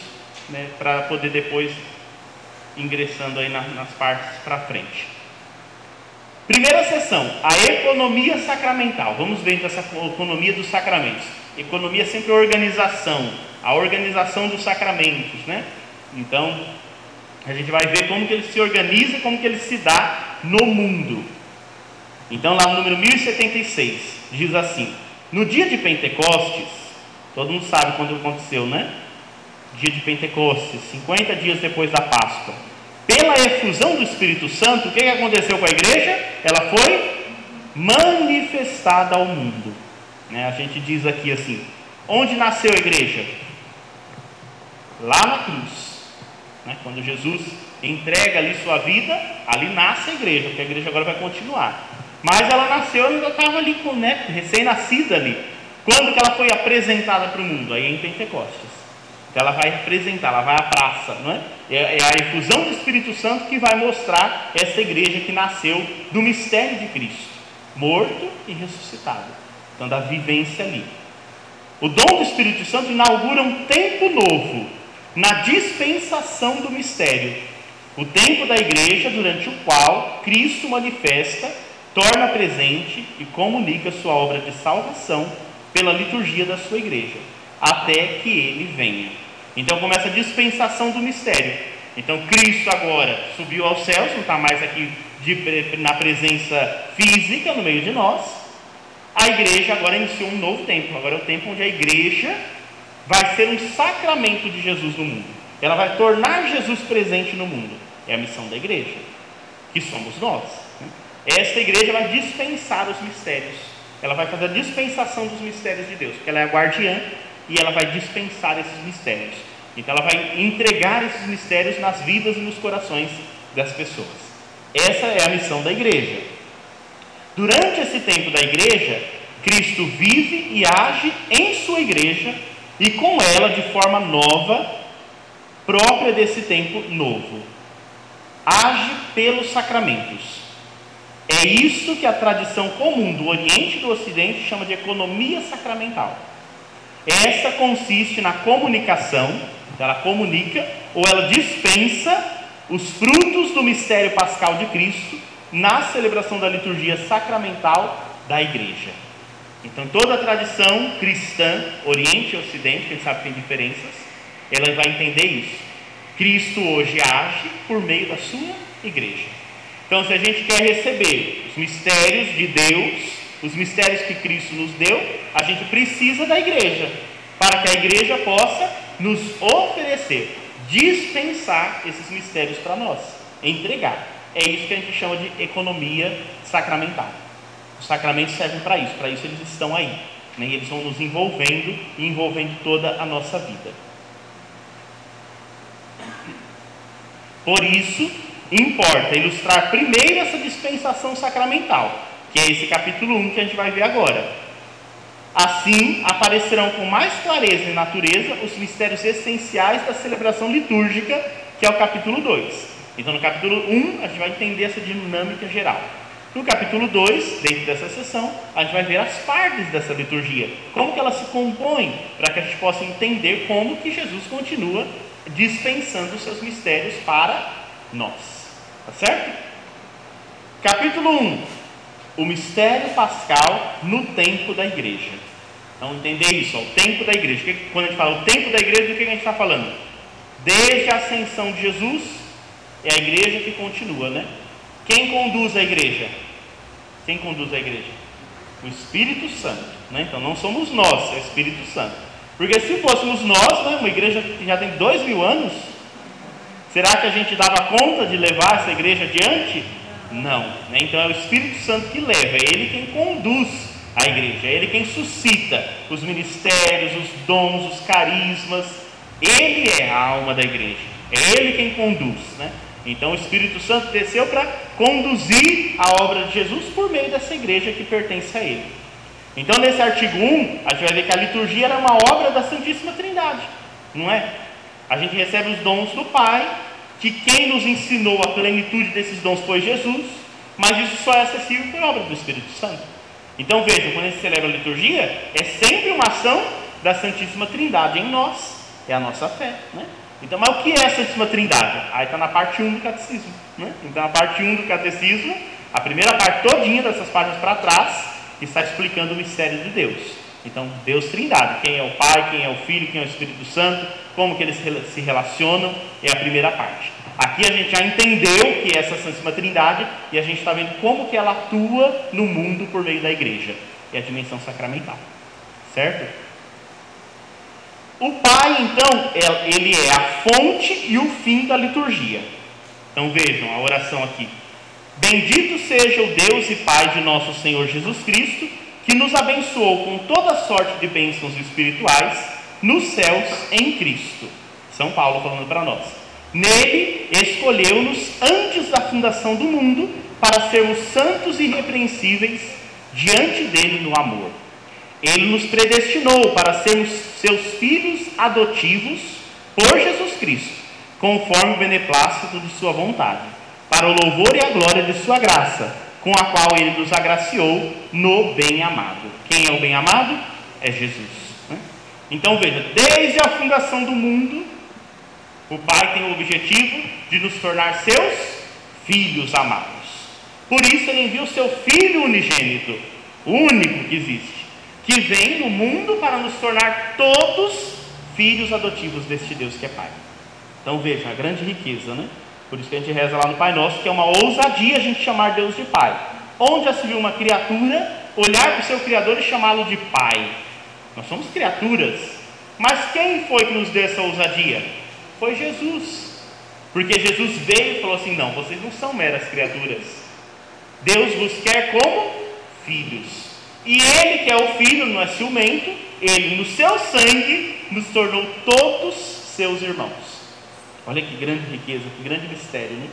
né, para poder depois ingressando aí nas partes para frente. Primeira sessão, a economia sacramental. Vamos ver então essa economia dos sacramentos. Economia sempre é organização, a organização dos sacramentos, né? Então, a gente vai ver como que ele se organiza, como que ele se dá no mundo. Então, lá no número 1076, diz assim: No dia de Pentecostes, todo mundo sabe quando aconteceu, né? Dia de Pentecostes, 50 dias depois da Páscoa. Pela efusão do Espírito Santo, o que aconteceu com a igreja? Ela foi manifestada ao mundo. Né? A gente diz aqui assim: onde nasceu a igreja? Lá na cruz. Né? Quando Jesus entrega ali sua vida, ali nasce a igreja, porque a igreja agora vai continuar. Mas ela nasceu, ela estava ali né, recém-nascida ali. Quando que ela foi apresentada para o mundo? Aí é em Pentecostes. Então ela vai apresentar, ela vai à praça, não é? é? É a efusão do Espírito Santo que vai mostrar essa igreja que nasceu do mistério de Cristo, morto e ressuscitado. Então da vivência ali. O dom do Espírito Santo inaugura um tempo novo na dispensação do mistério, o tempo da igreja durante o qual Cristo manifesta, torna presente e comunica sua obra de salvação pela liturgia da sua igreja, até que ele venha. Então começa a dispensação do mistério. Então Cristo agora subiu aos céus, não está mais aqui de, na presença física no meio de nós. A igreja agora iniciou um novo tempo. Agora é o tempo onde a igreja vai ser um sacramento de Jesus no mundo. Ela vai tornar Jesus presente no mundo. É a missão da igreja, que somos nós. Esta igreja vai dispensar os mistérios. Ela vai fazer a dispensação dos mistérios de Deus, porque ela é a guardiã e ela vai dispensar esses mistérios. Então ela vai entregar esses mistérios nas vidas e nos corações das pessoas. Essa é a missão da igreja. Durante esse tempo da igreja, Cristo vive e age em sua igreja e com ela de forma nova, própria desse tempo novo. Age pelos sacramentos. É isso que a tradição comum do Oriente e do Ocidente chama de economia sacramental. Essa consiste na comunicação, ela comunica ou ela dispensa os frutos do mistério pascal de Cristo na celebração da liturgia sacramental da igreja. Então, toda a tradição cristã, Oriente e Ocidente, quem sabe tem diferenças, ela vai entender isso. Cristo hoje age por meio da sua igreja. Então, se a gente quer receber os mistérios de Deus, os mistérios que Cristo nos deu, a gente precisa da igreja, para que a igreja possa nos oferecer, dispensar esses mistérios para nós, entregar. É isso que a gente chama de economia sacramental. Os sacramentos servem para isso, para isso eles estão aí. Né? E eles vão nos envolvendo e envolvendo toda a nossa vida. Por isso, importa ilustrar primeiro essa dispensação sacramental, que é esse capítulo 1 que a gente vai ver agora. Assim, aparecerão com mais clareza e natureza os mistérios essenciais da celebração litúrgica, que é o capítulo 2. Então, no capítulo 1, a gente vai entender essa dinâmica geral. No capítulo 2, dentro dessa sessão, a gente vai ver as partes dessa liturgia, como que ela se compõe, para que a gente possa entender como que Jesus continua dispensando os seus mistérios para nós. Tá certo? Capítulo 1. O mistério pascal no tempo da igreja. Então, entender isso, ó, o tempo da igreja. Quando a gente fala o tempo da igreja, do que a gente está falando? Desde a ascensão de Jesus, é a igreja que continua, né? Quem conduz a igreja? Quem conduz a igreja? O Espírito Santo. Né? Então não somos nós, é o Espírito Santo. Porque se fôssemos nós, né, uma igreja que já tem dois mil anos, será que a gente dava conta de levar essa igreja adiante? Não. Né? Então é o Espírito Santo que leva, é ele quem conduz a igreja, é ele quem suscita os ministérios, os dons, os carismas. Ele é a alma da igreja, é ele quem conduz. Né? Então o Espírito Santo desceu para conduzir a obra de Jesus por meio dessa igreja que pertence a ele. Então, nesse artigo 1, a gente vai ver que a liturgia era uma obra da Santíssima Trindade, não é? A gente recebe os dons do Pai, que quem nos ensinou a plenitude desses dons foi Jesus, mas isso só é acessível por obra do Espírito Santo. Então vejam, quando a gente celebra a liturgia, é sempre uma ação da Santíssima Trindade em nós, é a nossa fé, né? Então, mas o que é a Santíssima Trindade? Aí está na parte 1 do catecismo. Né? Então, a parte 1 do catecismo, a primeira parte todinha dessas páginas para trás, está explicando o mistério de Deus. Então, Deus Trindade, quem é o Pai, quem é o Filho, quem é o Espírito Santo, como que eles se relacionam, é a primeira parte. Aqui a gente já entendeu que é essa Santíssima Trindade e a gente está vendo como que ela atua no mundo por meio da igreja. É a dimensão sacramental. Certo? O Pai, então, é, ele é a fonte e o fim da liturgia. Então vejam a oração aqui. Bendito seja o Deus e Pai de nosso Senhor Jesus Cristo, que nos abençoou com toda sorte de bênçãos espirituais nos céus em Cristo. São Paulo falando para nós. Nele escolheu-nos antes da fundação do mundo para sermos santos e irrepreensíveis diante dele no amor. Ele nos predestinou para sermos seus filhos adotivos por Jesus Cristo, conforme o beneplácito de sua vontade, para o louvor e a glória de sua graça, com a qual ele nos agraciou no bem-amado. Quem é o bem-amado? É Jesus. Né? Então veja, desde a fundação do mundo, o Pai tem o objetivo de nos tornar seus filhos amados. Por isso ele envia o seu Filho unigênito, o único que existe, que vem no mundo para nos tornar todos filhos adotivos deste Deus que é Pai. Então veja, a grande riqueza, né? Por isso que a gente reza lá no Pai Nosso, que é uma ousadia a gente chamar Deus de Pai. Onde já se viu uma criatura olhar para o seu Criador e chamá-lo de Pai? Nós somos criaturas. Mas quem foi que nos deu essa ousadia? Foi Jesus. Porque Jesus veio e falou assim: não, vocês não são meras criaturas. Deus vos quer como filhos. E Ele, que é o Filho, não é ciumento, Ele, no seu sangue, nos tornou todos seus irmãos. Olha que grande riqueza, que grande mistério, né?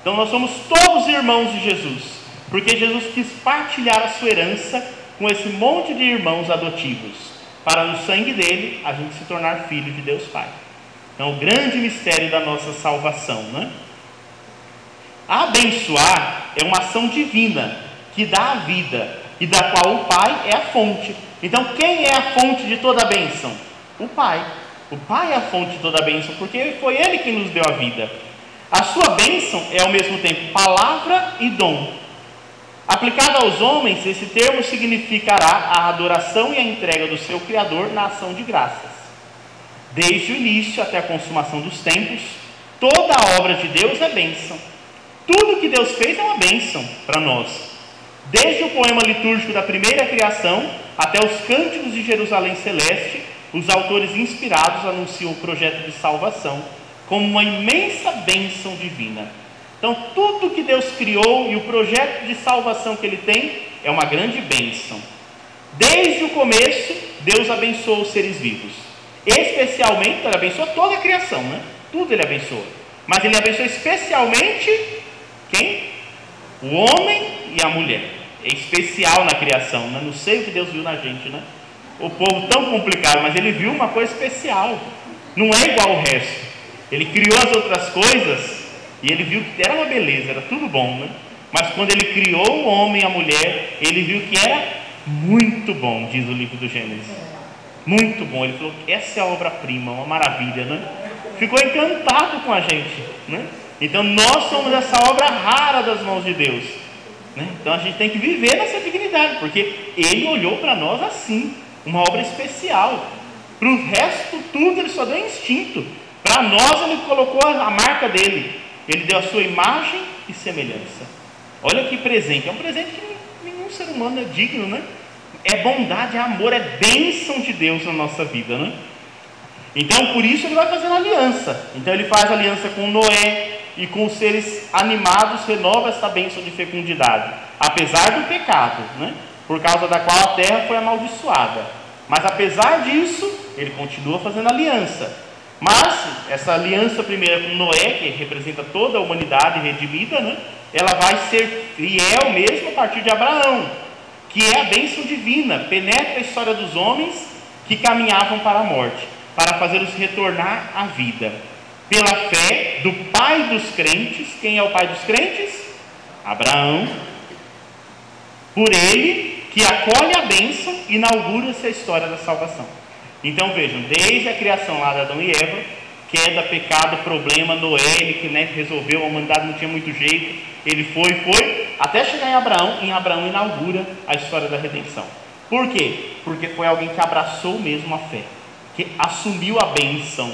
Então nós somos todos irmãos de Jesus, porque Jesus quis partilhar a sua herança com esse monte de irmãos adotivos, para no sangue dele a gente se tornar filho de Deus Pai. Então, o grande mistério da nossa salvação, né? Abençoar é uma ação divina que dá a vida e da qual o Pai é a fonte. Então, quem é a fonte de toda a bênção? O Pai. O Pai é a fonte de toda a bênção, porque foi Ele quem nos deu a vida. A sua bênção é ao mesmo tempo palavra e dom. Aplicado aos homens, esse termo significará a adoração e a entrega do seu Criador na ação de graças. Desde o início até a consumação dos tempos, toda a obra de Deus é bênção. Tudo que Deus fez é uma bênção para nós. Desde o poema litúrgico da primeira criação até os cânticos de Jerusalém Celeste, os autores inspirados anunciam o projeto de salvação como uma imensa bênção divina. Então, tudo que Deus criou e o projeto de salvação que Ele tem é uma grande bênção. Desde o começo, Deus abençoou os seres vivos. Especialmente, Ele abençoa toda a criação, né? Tudo Ele abençoa. Mas Ele abençoa especialmente quem? O homem e a mulher. É especial na criação, né? Não sei o que Deus viu na gente, né? o povo tão complicado, mas ele viu uma coisa especial. Não é igual ao resto. Ele criou as outras coisas e ele viu que era uma beleza, era tudo bom, né? Mas quando ele criou o homem e a mulher, ele viu que era muito bom, diz o livro do Gênesis. Muito bom. Ele falou essa é a obra-prima, uma maravilha, né? Ficou encantado com a gente, né? Então nós somos essa obra rara das mãos de Deus. Né? Então a gente tem que viver nessa dignidade, porque Ele olhou para nós assim uma obra especial. Para o resto, tudo ele só deu instinto. Para nós, ele colocou a marca dele. Ele deu a sua imagem e semelhança. Olha que presente. É um presente que nenhum ser humano é digno, né? É bondade, é amor, é bênção de Deus na nossa vida, né? Então, por isso, ele vai fazendo aliança. Então, ele faz aliança com Noé e com os seres animados, renova essa bênção de fecundidade, apesar do pecado, né? por causa da qual a terra foi amaldiçoada. Mas apesar disso, ele continua fazendo aliança. Mas essa aliança primeira com Noé, que representa toda a humanidade redimida, né? ela vai ser fiel mesmo a partir de Abraão, que é a bênção divina, penetra a história dos homens que caminhavam para a morte, para fazê-los retornar à vida. Pela fé do pai dos crentes, quem é o pai dos crentes? Abraão. Por ele, que acolhe a bênção, inaugura-se a história da salvação. Então vejam, desde a criação lá de Adão e Eva, queda, pecado, problema, Noé, ele que né, resolveu, a humanidade não tinha muito jeito, ele foi, foi, até chegar em Abraão, em Abraão inaugura a história da redenção. Por quê? Porque foi alguém que abraçou mesmo a fé, que assumiu a bênção,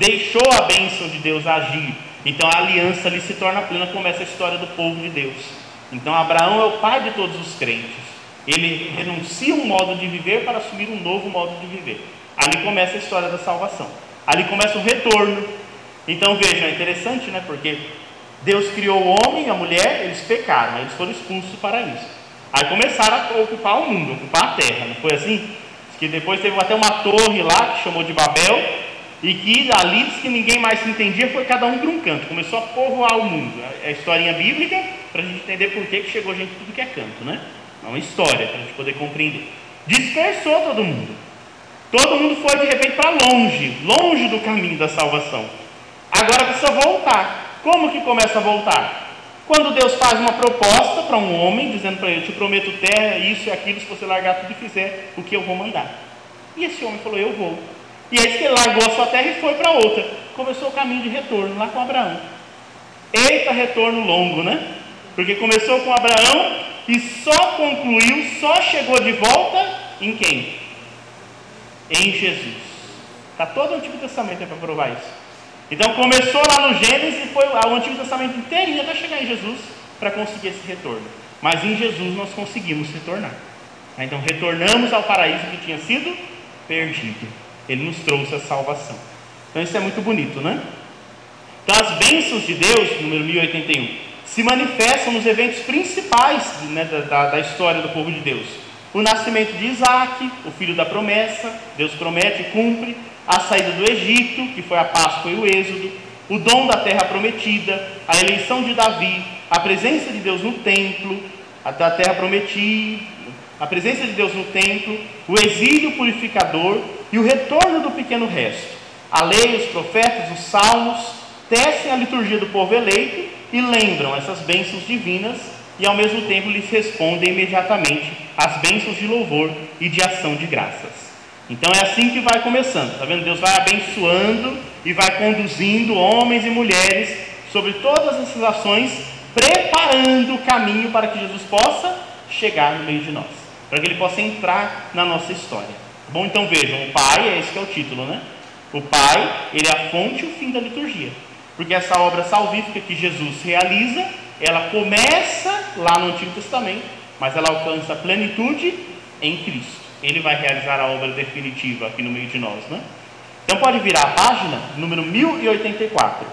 deixou a bênção de Deus agir. Então a aliança ali se torna plena, começa a história do povo de Deus. Então Abraão é o pai de todos os crentes. Ele renuncia um modo de viver para assumir um novo modo de viver. Ali começa a história da salvação. Ali começa o retorno. Então vejam, é interessante, né? Porque Deus criou o homem e a mulher, eles pecaram, eles foram expulsos do paraíso. Aí começaram a ocupar o mundo, ocupar a terra, não foi assim? Que depois teve até uma torre lá que chamou de Babel, e que ali diz que ninguém mais se entendia, foi cada um para um canto, começou a povoar o mundo. É a historinha bíblica, para a gente entender por que, chegou gente tudo que é canto, né? É uma história para a gente poder compreender. Dispersou todo mundo. Todo mundo foi de repente para longe, longe do caminho da salvação. Agora precisa voltar. Como que começa a voltar? Quando Deus faz uma proposta para um homem, dizendo para ele: Eu te prometo terra, isso e aquilo, se você largar tudo e fizer o que eu vou mandar. E esse homem falou: Eu vou. E aí ele largou a sua terra e foi para outra. Começou o caminho de retorno lá com Abraão. Eita, retorno longo, né? Porque começou com Abraão e só concluiu, só chegou de volta em quem? Em Jesus. Está todo o Antigo Testamento para provar isso. Então começou lá no Gênesis e foi o Antigo Testamento inteirinho até chegar em Jesus para conseguir esse retorno. Mas em Jesus nós conseguimos retornar. Então retornamos ao paraíso que tinha sido perdido. Ele nos trouxe a salvação. Então isso é muito bonito, né? Então as bênçãos de Deus, número 1081, se manifestam nos eventos principais né, da, da história do povo de Deus. O nascimento de Isaac, o filho da promessa, Deus promete e cumpre. A saída do Egito, que foi a Páscoa e o Êxodo. O dom da terra prometida, a eleição de Davi, a presença de Deus no templo, a terra prometida, a presença de Deus no templo, o exílio purificador e o retorno do pequeno resto. A lei, os profetas, os salmos tecem a liturgia do povo eleito e lembram essas bênçãos divinas e ao mesmo tempo lhes respondem imediatamente as bênçãos de louvor e de ação de graças. Então é assim que vai começando, tá vendo? Deus vai abençoando e vai conduzindo homens e mulheres sobre todas essas ações, preparando o caminho para que Jesus possa chegar no meio de nós, para que ele possa entrar na nossa história. Bom, então vejam, o Pai, é esse que é o título, né? O Pai, ele é a fonte e o fim da liturgia. Porque essa obra salvífica que Jesus realiza, ela começa lá no Antigo Testamento, mas ela alcança plenitude em Cristo. Ele vai realizar a obra definitiva aqui no meio de nós, né? Então pode virar a página, número 1084.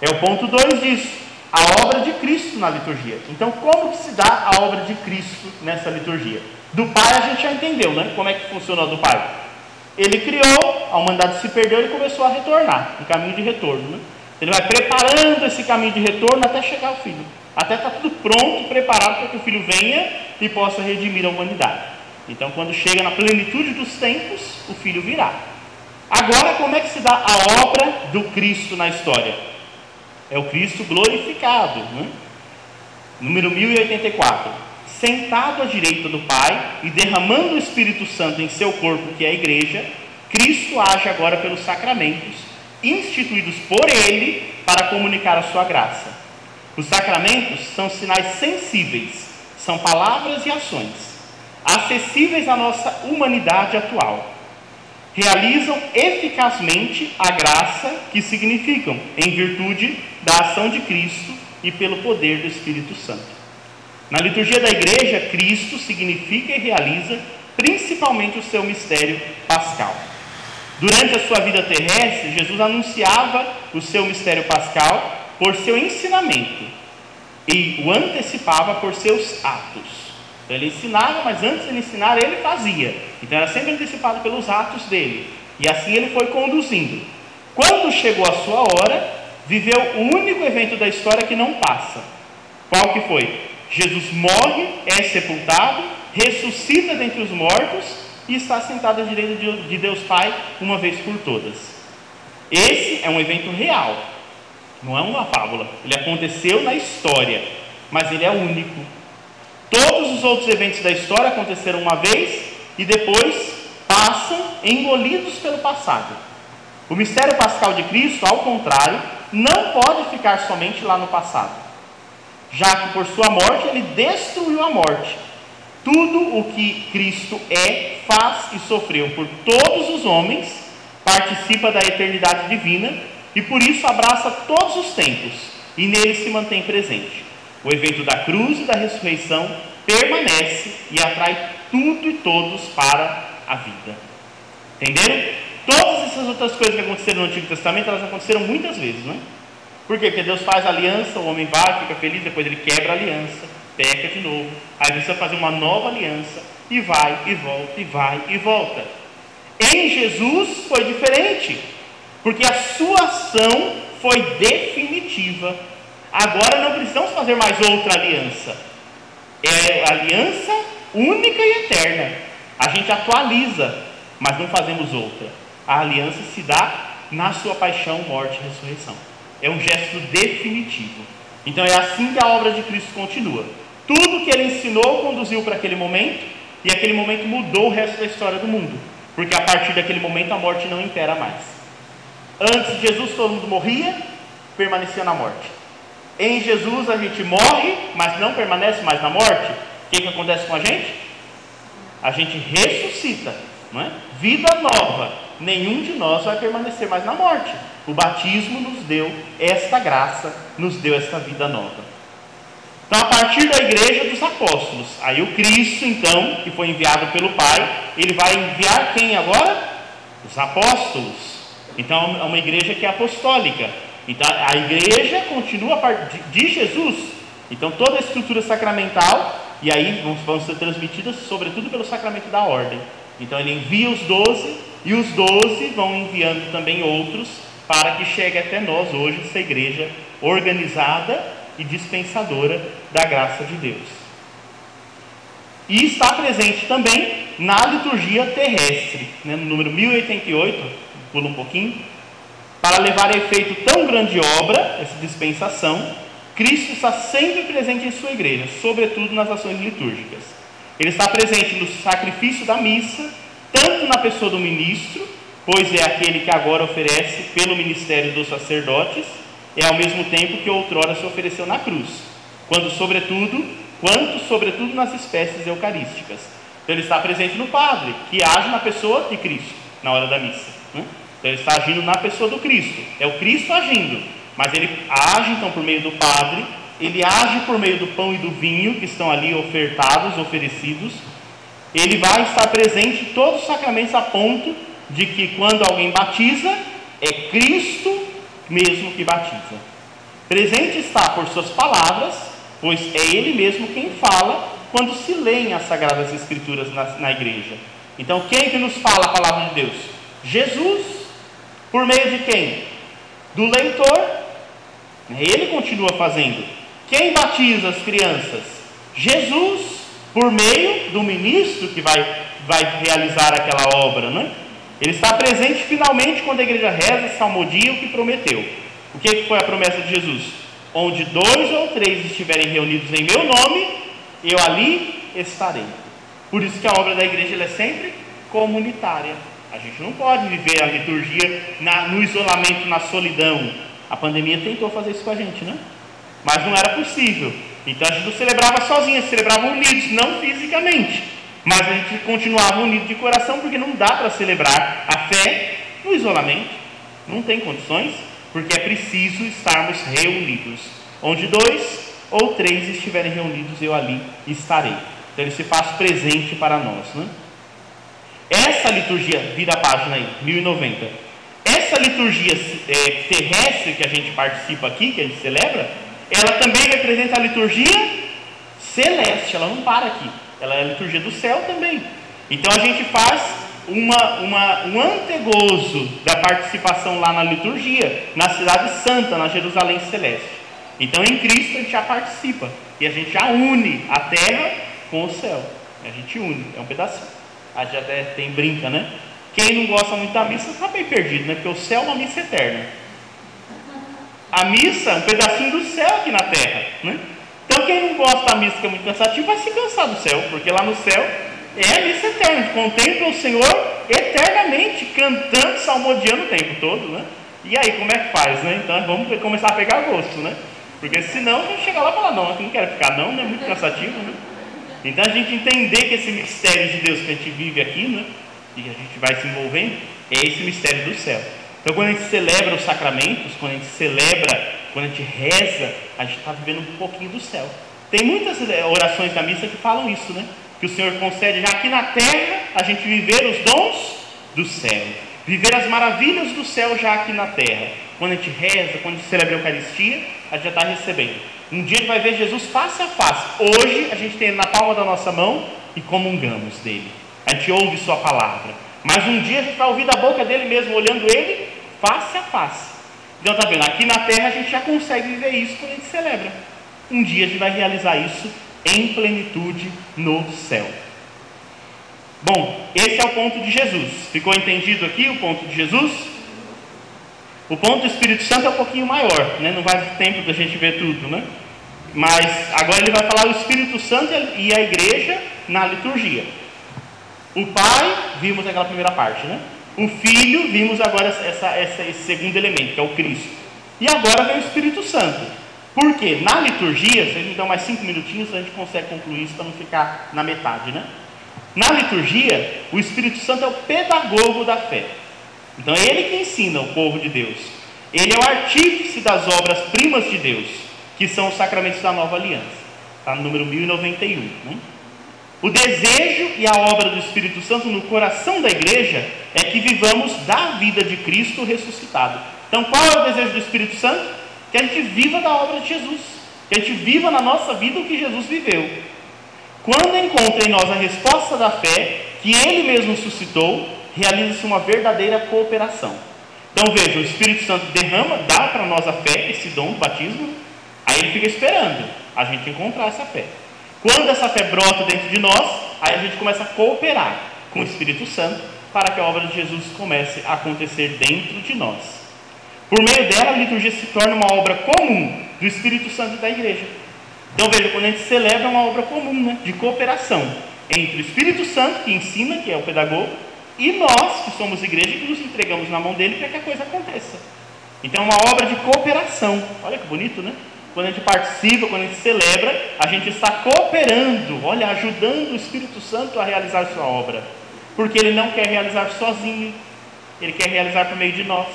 É o ponto 2 disso, a obra de Cristo na liturgia. Então, como que se dá a obra de Cristo nessa liturgia? Do Pai a gente já entendeu, né? Como é que funciona do Pai? Ele criou, a humanidade se perdeu, ele começou a retornar, um caminho de retorno. Né? Ele vai preparando esse caminho de retorno até chegar ao Filho. Até está tudo pronto, preparado para que o Filho venha e possa redimir a humanidade. Então, quando chega na plenitude dos tempos, o Filho virá. Agora, como é que se dá a obra do Cristo na história? É o Cristo glorificado. Né? Número 1084 sentado à direita do Pai e derramando o Espírito Santo em seu corpo, que é a igreja, Cristo age agora pelos sacramentos, instituídos por Ele para comunicar a sua graça. Os sacramentos são sinais sensíveis, são palavras e ações, acessíveis à nossa humanidade atual. Realizam eficazmente a graça que significam, em virtude da ação de Cristo e pelo poder do Espírito Santo. Na liturgia da igreja, Cristo significa e realiza principalmente o seu mistério pascal. Durante a sua vida terrestre, Jesus anunciava o seu mistério pascal por seu ensinamento e o antecipava por seus atos. Então, ele ensinava, mas antes de ensinar, ele fazia. Então era sempre antecipado pelos atos dele. E assim ele foi conduzindo. Quando chegou a sua hora, viveu o único evento da história que não passa. Qual que foi? Jesus morre, é sepultado, ressuscita dentre os mortos e está sentado à direita de Deus Pai uma vez por todas. Esse é um evento real, não é uma fábula. Ele aconteceu na história, mas ele é único. Todos os outros eventos da história aconteceram uma vez e depois passam engolidos pelo passado. O mistério pascal de Cristo, ao contrário, não pode ficar somente lá no passado já que por sua morte ele destruiu a morte Tudo o que Cristo é, faz e sofreu por todos os homens, participa da eternidade divina e por isso abraça todos os tempos e nele se mantém presente. O evento da cruz e da ressurreição permanece e atrai tudo e todos para a vida. Entenderam? Todas essas outras coisas que aconteceram no Antigo Testamento, elas aconteceram muitas vezes, não é? Por quê? Porque Deus faz aliança, o homem vai, fica feliz, depois ele quebra a aliança, peca de novo, aí precisa fazer uma nova aliança, e vai, e volta, e vai, e volta. Em Jesus foi diferente, porque a sua ação foi definitiva. Agora não precisamos fazer mais outra aliança. É aliança única e eterna. A gente atualiza, mas não fazemos outra. A aliança se dá na sua paixão, morte e ressurreição. É um gesto definitivo. Então é assim que a obra de Cristo continua. Tudo que ele ensinou conduziu para aquele momento, e aquele momento mudou o resto da história do mundo, porque a partir daquele momento a morte não impera mais. Antes de Jesus todo mundo morria, permanecia na morte. Em Jesus a gente morre, mas não permanece mais na morte. O que, que acontece com a gente? A gente ressuscita, não é? Vida nova. Nenhum de nós vai permanecer mais na morte. O batismo nos deu esta graça, nos deu esta vida nova. Então, a partir da igreja dos apóstolos, aí o Cristo, então, que foi enviado pelo Pai, ele vai enviar quem agora? Os apóstolos. Então, é uma igreja que é apostólica. Então, a igreja continua de Jesus. Então, toda a estrutura sacramental, e aí vão ser transmitidas, sobretudo pelo sacramento da ordem. Então, ele envia os doze, e os doze vão enviando também outros, para que chegue até nós hoje, essa igreja organizada e dispensadora da graça de Deus. E está presente também na liturgia terrestre, né, no número 1088, pula um pouquinho, para levar a efeito tão grande obra, essa dispensação, Cristo está sempre presente em sua igreja, sobretudo nas ações litúrgicas. Ele está presente no sacrifício da missa, tanto na pessoa do ministro, pois é aquele que agora oferece pelo ministério dos sacerdotes, é ao mesmo tempo que outrora se ofereceu na cruz, quando sobretudo, quanto sobretudo nas espécies eucarísticas. Então ele está presente no padre, que age na pessoa de Cristo, na hora da missa. Né? Então ele está agindo na pessoa do Cristo. É o Cristo agindo, mas ele age então por meio do padre, ele age por meio do pão e do vinho que estão ali ofertados, oferecidos. Ele vai estar presente em todos os sacramentos a ponto de que quando alguém batiza, é Cristo mesmo que batiza. Presente está por suas palavras, pois é Ele mesmo quem fala quando se leem as Sagradas Escrituras na, na igreja. Então, quem que nos fala a palavra de Deus? Jesus, por meio de quem? Do leitor. Ele continua fazendo. Quem batiza as crianças? Jesus, por meio do ministro que vai, vai realizar aquela obra, não é? Ele está presente finalmente quando a igreja reza, salmodia o que prometeu. O que foi a promessa de Jesus? Onde dois ou três estiverem reunidos em meu nome, eu ali estarei. Por isso que a obra da igreja é sempre comunitária. A gente não pode viver a liturgia na, no isolamento, na solidão. A pandemia tentou fazer isso com a gente, né? Mas não era possível. Então a gente não celebrava sozinha, celebrava unidos, não fisicamente mas a gente continuava unido de coração porque não dá para celebrar a fé no isolamento. Não tem condições, porque é preciso estarmos reunidos. Onde dois ou três estiverem reunidos, eu ali estarei. Então ele se faz presente para nós. Né? Essa liturgia, vira a página aí, 1090. Essa liturgia é, terrestre que a gente participa aqui, que a gente celebra, ela também representa a liturgia celeste, ela não para aqui ela é a liturgia do céu também. Então a gente faz uma, uma, um antegozo da participação lá na liturgia, na Cidade Santa, na Jerusalém Celeste. Então em Cristo a gente já participa e a gente já une a terra com o céu. A gente une, é um pedacinho. A gente até tem brinca, né? Quem não gosta muito da missa está bem perdido, né? Porque o céu é uma missa eterna. A missa é um pedacinho do céu aqui na terra, né? Então, quem não gosta da missa, que é muito cansativo, vai se cansar do céu, porque lá no céu é a missa eterna, contempla o Senhor eternamente, cantando, salmodiando o tempo todo, né? E aí, como é que faz, né? Então, vamos começar a pegar gosto, né? Porque senão, a gente chegar lá e falar, não, eu não quero ficar, não, é muito cansativo, né? Então a gente entender que esse mistério de Deus que a gente vive aqui, né? E que a gente vai se envolvendo, é esse mistério do céu. Então quando a gente celebra os sacramentos, quando a gente celebra, quando a gente reza, a gente está vivendo um pouquinho do céu. Tem muitas eh, orações da missa que falam isso, né? Que o Senhor concede já aqui na terra a gente viver os dons do céu. Viver as maravilhas do céu já aqui na terra. Quando a gente reza, quando a gente celebra a Eucaristia, a gente já está recebendo. Um dia a gente vai ver Jesus face a face. Hoje a gente tem ele na palma da nossa mão e comungamos dele. A gente ouve Sua palavra. Mas um dia a gente vai ouvir da boca dele mesmo, olhando ele face a face. Então está vendo? Aqui na terra a gente já consegue viver isso quando a gente celebra. Um dia a gente vai realizar isso em plenitude no céu. Bom, esse é o ponto de Jesus. Ficou entendido aqui o ponto de Jesus? O ponto do Espírito Santo é um pouquinho maior, né? não vai ter tempo da gente ver tudo, né? Mas agora ele vai falar o Espírito Santo e a igreja na liturgia. O Pai, vimos aquela primeira parte, né? O Filho, vimos agora essa, essa, esse segundo elemento, que é o Cristo. E agora vem o Espírito Santo. Por quê? Na liturgia, se a gente dá mais cinco minutinhos, a gente consegue concluir isso para não ficar na metade, né? Na liturgia, o Espírito Santo é o pedagogo da fé. Então é ele que ensina o povo de Deus. Ele é o artífice das obras primas de Deus, que são os sacramentos da nova aliança. Está no número 1091. Né? O desejo e a obra do Espírito Santo no coração da igreja é que vivamos da vida de Cristo ressuscitado. Então, qual é o desejo do Espírito Santo? Que a gente viva da obra de Jesus. Que a gente viva na nossa vida o que Jesus viveu. Quando encontra em nós a resposta da fé que Ele mesmo suscitou, realiza-se uma verdadeira cooperação. Então veja, o Espírito Santo derrama, dá para nós a fé, esse dom do batismo, aí ele fica esperando a gente encontrar essa fé. Quando essa fé brota dentro de nós, aí a gente começa a cooperar com o Espírito Santo para que a obra de Jesus comece a acontecer dentro de nós. Por meio dela, a liturgia se torna uma obra comum do Espírito Santo e da igreja. Então veja, quando a gente celebra é uma obra comum, né, de cooperação entre o Espírito Santo, que ensina, que é o pedagogo, e nós, que somos igreja, que nos entregamos na mão dele para que a coisa aconteça. Então é uma obra de cooperação. Olha que bonito, né? Quando a gente participa, quando a gente celebra, a gente está cooperando, olha, ajudando o Espírito Santo a realizar sua obra. Porque ele não quer realizar sozinho, ele quer realizar por meio de nós.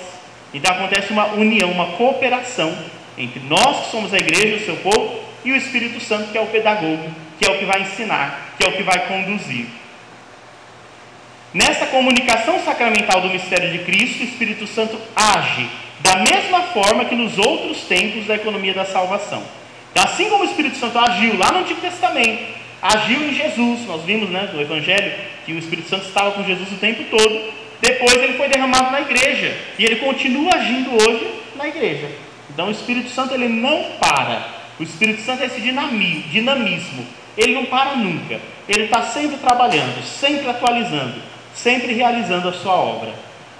Então acontece uma união, uma cooperação entre nós que somos a igreja, o seu povo, e o Espírito Santo, que é o pedagogo, que é o que vai ensinar, que é o que vai conduzir. Nessa comunicação sacramental do mistério de Cristo, o Espírito Santo age da mesma forma que nos outros tempos da economia da salvação. Então, assim como o Espírito Santo agiu lá no Antigo Testamento, agiu em Jesus, nós vimos né, no Evangelho que o Espírito Santo estava com Jesus o tempo todo, depois ele foi derramado na igreja e ele continua agindo hoje na igreja. Então, o Espírito Santo ele não para, o Espírito Santo é esse dinamismo, ele não para nunca, ele está sempre trabalhando, sempre atualizando sempre realizando a sua obra.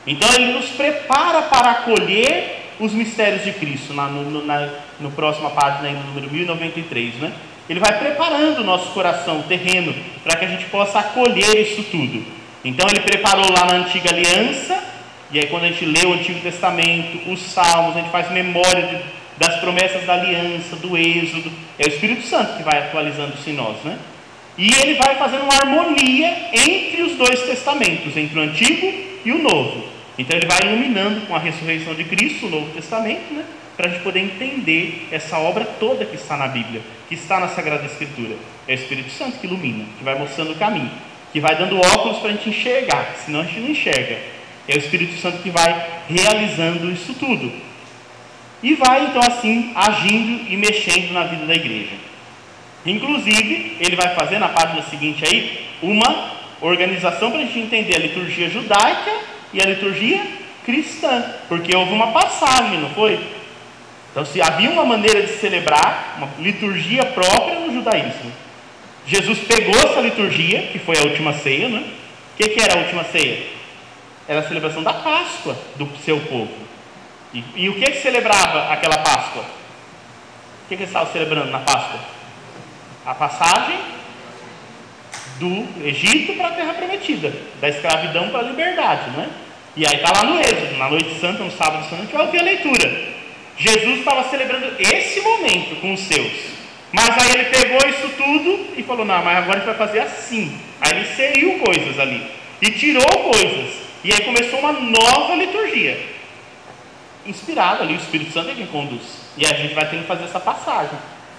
Então ele nos prepara para acolher os mistérios de Cristo, na, no, na no próxima página, número 1093. Né? Ele vai preparando o nosso coração, o terreno, para que a gente possa acolher isso tudo. Então ele preparou lá na antiga aliança, e aí quando a gente lê o Antigo Testamento, os Salmos, a gente faz memória de, das promessas da aliança, do êxodo, é o Espírito Santo que vai atualizando isso em nós, né? E ele vai fazendo uma harmonia entre os dois testamentos, entre o Antigo e o Novo. Então ele vai iluminando com a ressurreição de Cristo o Novo Testamento, né? para a gente poder entender essa obra toda que está na Bíblia, que está na Sagrada Escritura. É o Espírito Santo que ilumina, que vai mostrando o caminho, que vai dando óculos para a gente enxergar, senão a gente não enxerga. É o Espírito Santo que vai realizando isso tudo. E vai então assim agindo e mexendo na vida da igreja. Inclusive, ele vai fazer na página seguinte aí uma organização para a gente entender a liturgia judaica e a liturgia cristã, porque houve uma passagem, não foi? Então, se havia uma maneira de celebrar uma liturgia própria no judaísmo, Jesus pegou essa liturgia, que foi a última ceia, né? O que, que era a última ceia? Era a celebração da Páscoa do seu povo. E, e o que, que celebrava aquela Páscoa? O que, que eles estavam celebrando na Páscoa? a passagem do Egito para a Terra Prometida, da escravidão para a liberdade, né? E aí está lá no Êxodo, na noite santa, no sábado santo, vai ouvir a leitura. Jesus estava celebrando esse momento com os seus. Mas aí ele pegou isso tudo e falou: Não, mas agora a gente vai fazer assim. Aí ele inseriu coisas ali e tirou coisas. E aí começou uma nova liturgia. Inspirado ali, o Espírito Santo é quem conduz. E a gente vai ter que fazer essa passagem.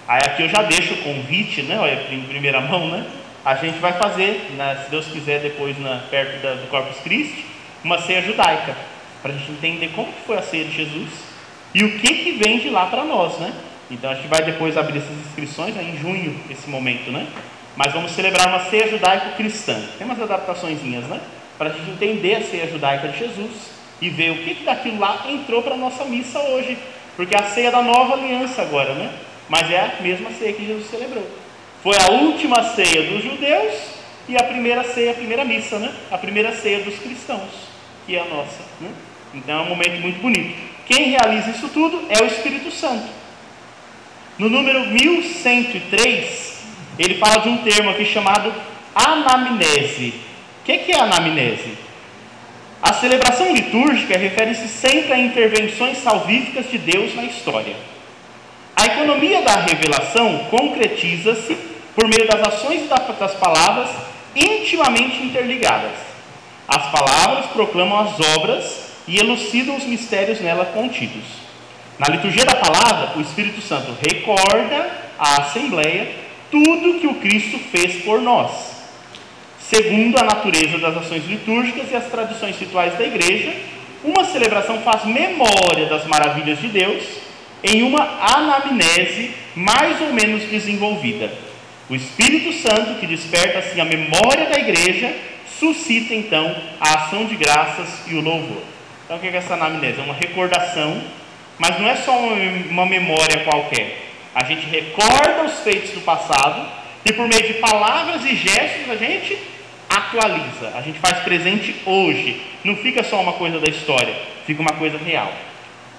Aí aqui eu já deixo o convite, né? Olha, em primeira mão, né? A gente vai fazer, né, se Deus quiser, depois na, perto da, do Corpus Christi, uma ceia judaica. Para a gente entender como foi a ceia de Jesus e o que, que vem de lá para nós, né? Então a gente vai depois abrir essas inscrições né, em junho, esse momento, né? Mas vamos celebrar uma ceia judaico-cristã. Tem umas adaptaçõezinhas, né? Para a gente entender a ceia judaica de Jesus e ver o que, que daquilo lá entrou para a nossa missa hoje. Porque é a ceia da nova aliança agora, né? Mas é a mesma ceia que Jesus celebrou. Foi a última ceia dos judeus e a primeira ceia, a primeira missa, né? A primeira ceia dos cristãos, que é a nossa. Né? Então é um momento muito bonito. Quem realiza isso tudo é o Espírito Santo. No número 1103, ele fala de um termo aqui chamado anamnese. O que é anamnese? A celebração litúrgica refere-se sempre a intervenções salvíficas de Deus na história. A economia da revelação concretiza-se por meio das ações e das palavras intimamente interligadas. As palavras proclamam as obras e elucidam os mistérios nela contidos. Na liturgia da palavra, o Espírito Santo recorda à Assembleia tudo que o Cristo fez por nós, segundo a natureza das ações litúrgicas e as tradições rituais da igreja. Uma celebração faz memória das maravilhas de Deus em uma anamnese mais ou menos desenvolvida. O Espírito Santo, que desperta assim a memória da igreja, suscita então a ação de graças e o louvor. Então, o que é essa anamnese? É uma recordação mas não é só uma memória qualquer. A gente recorda os feitos do passado e por meio de palavras e gestos a gente atualiza, a gente faz presente hoje. Não fica só uma coisa da história, fica uma coisa real.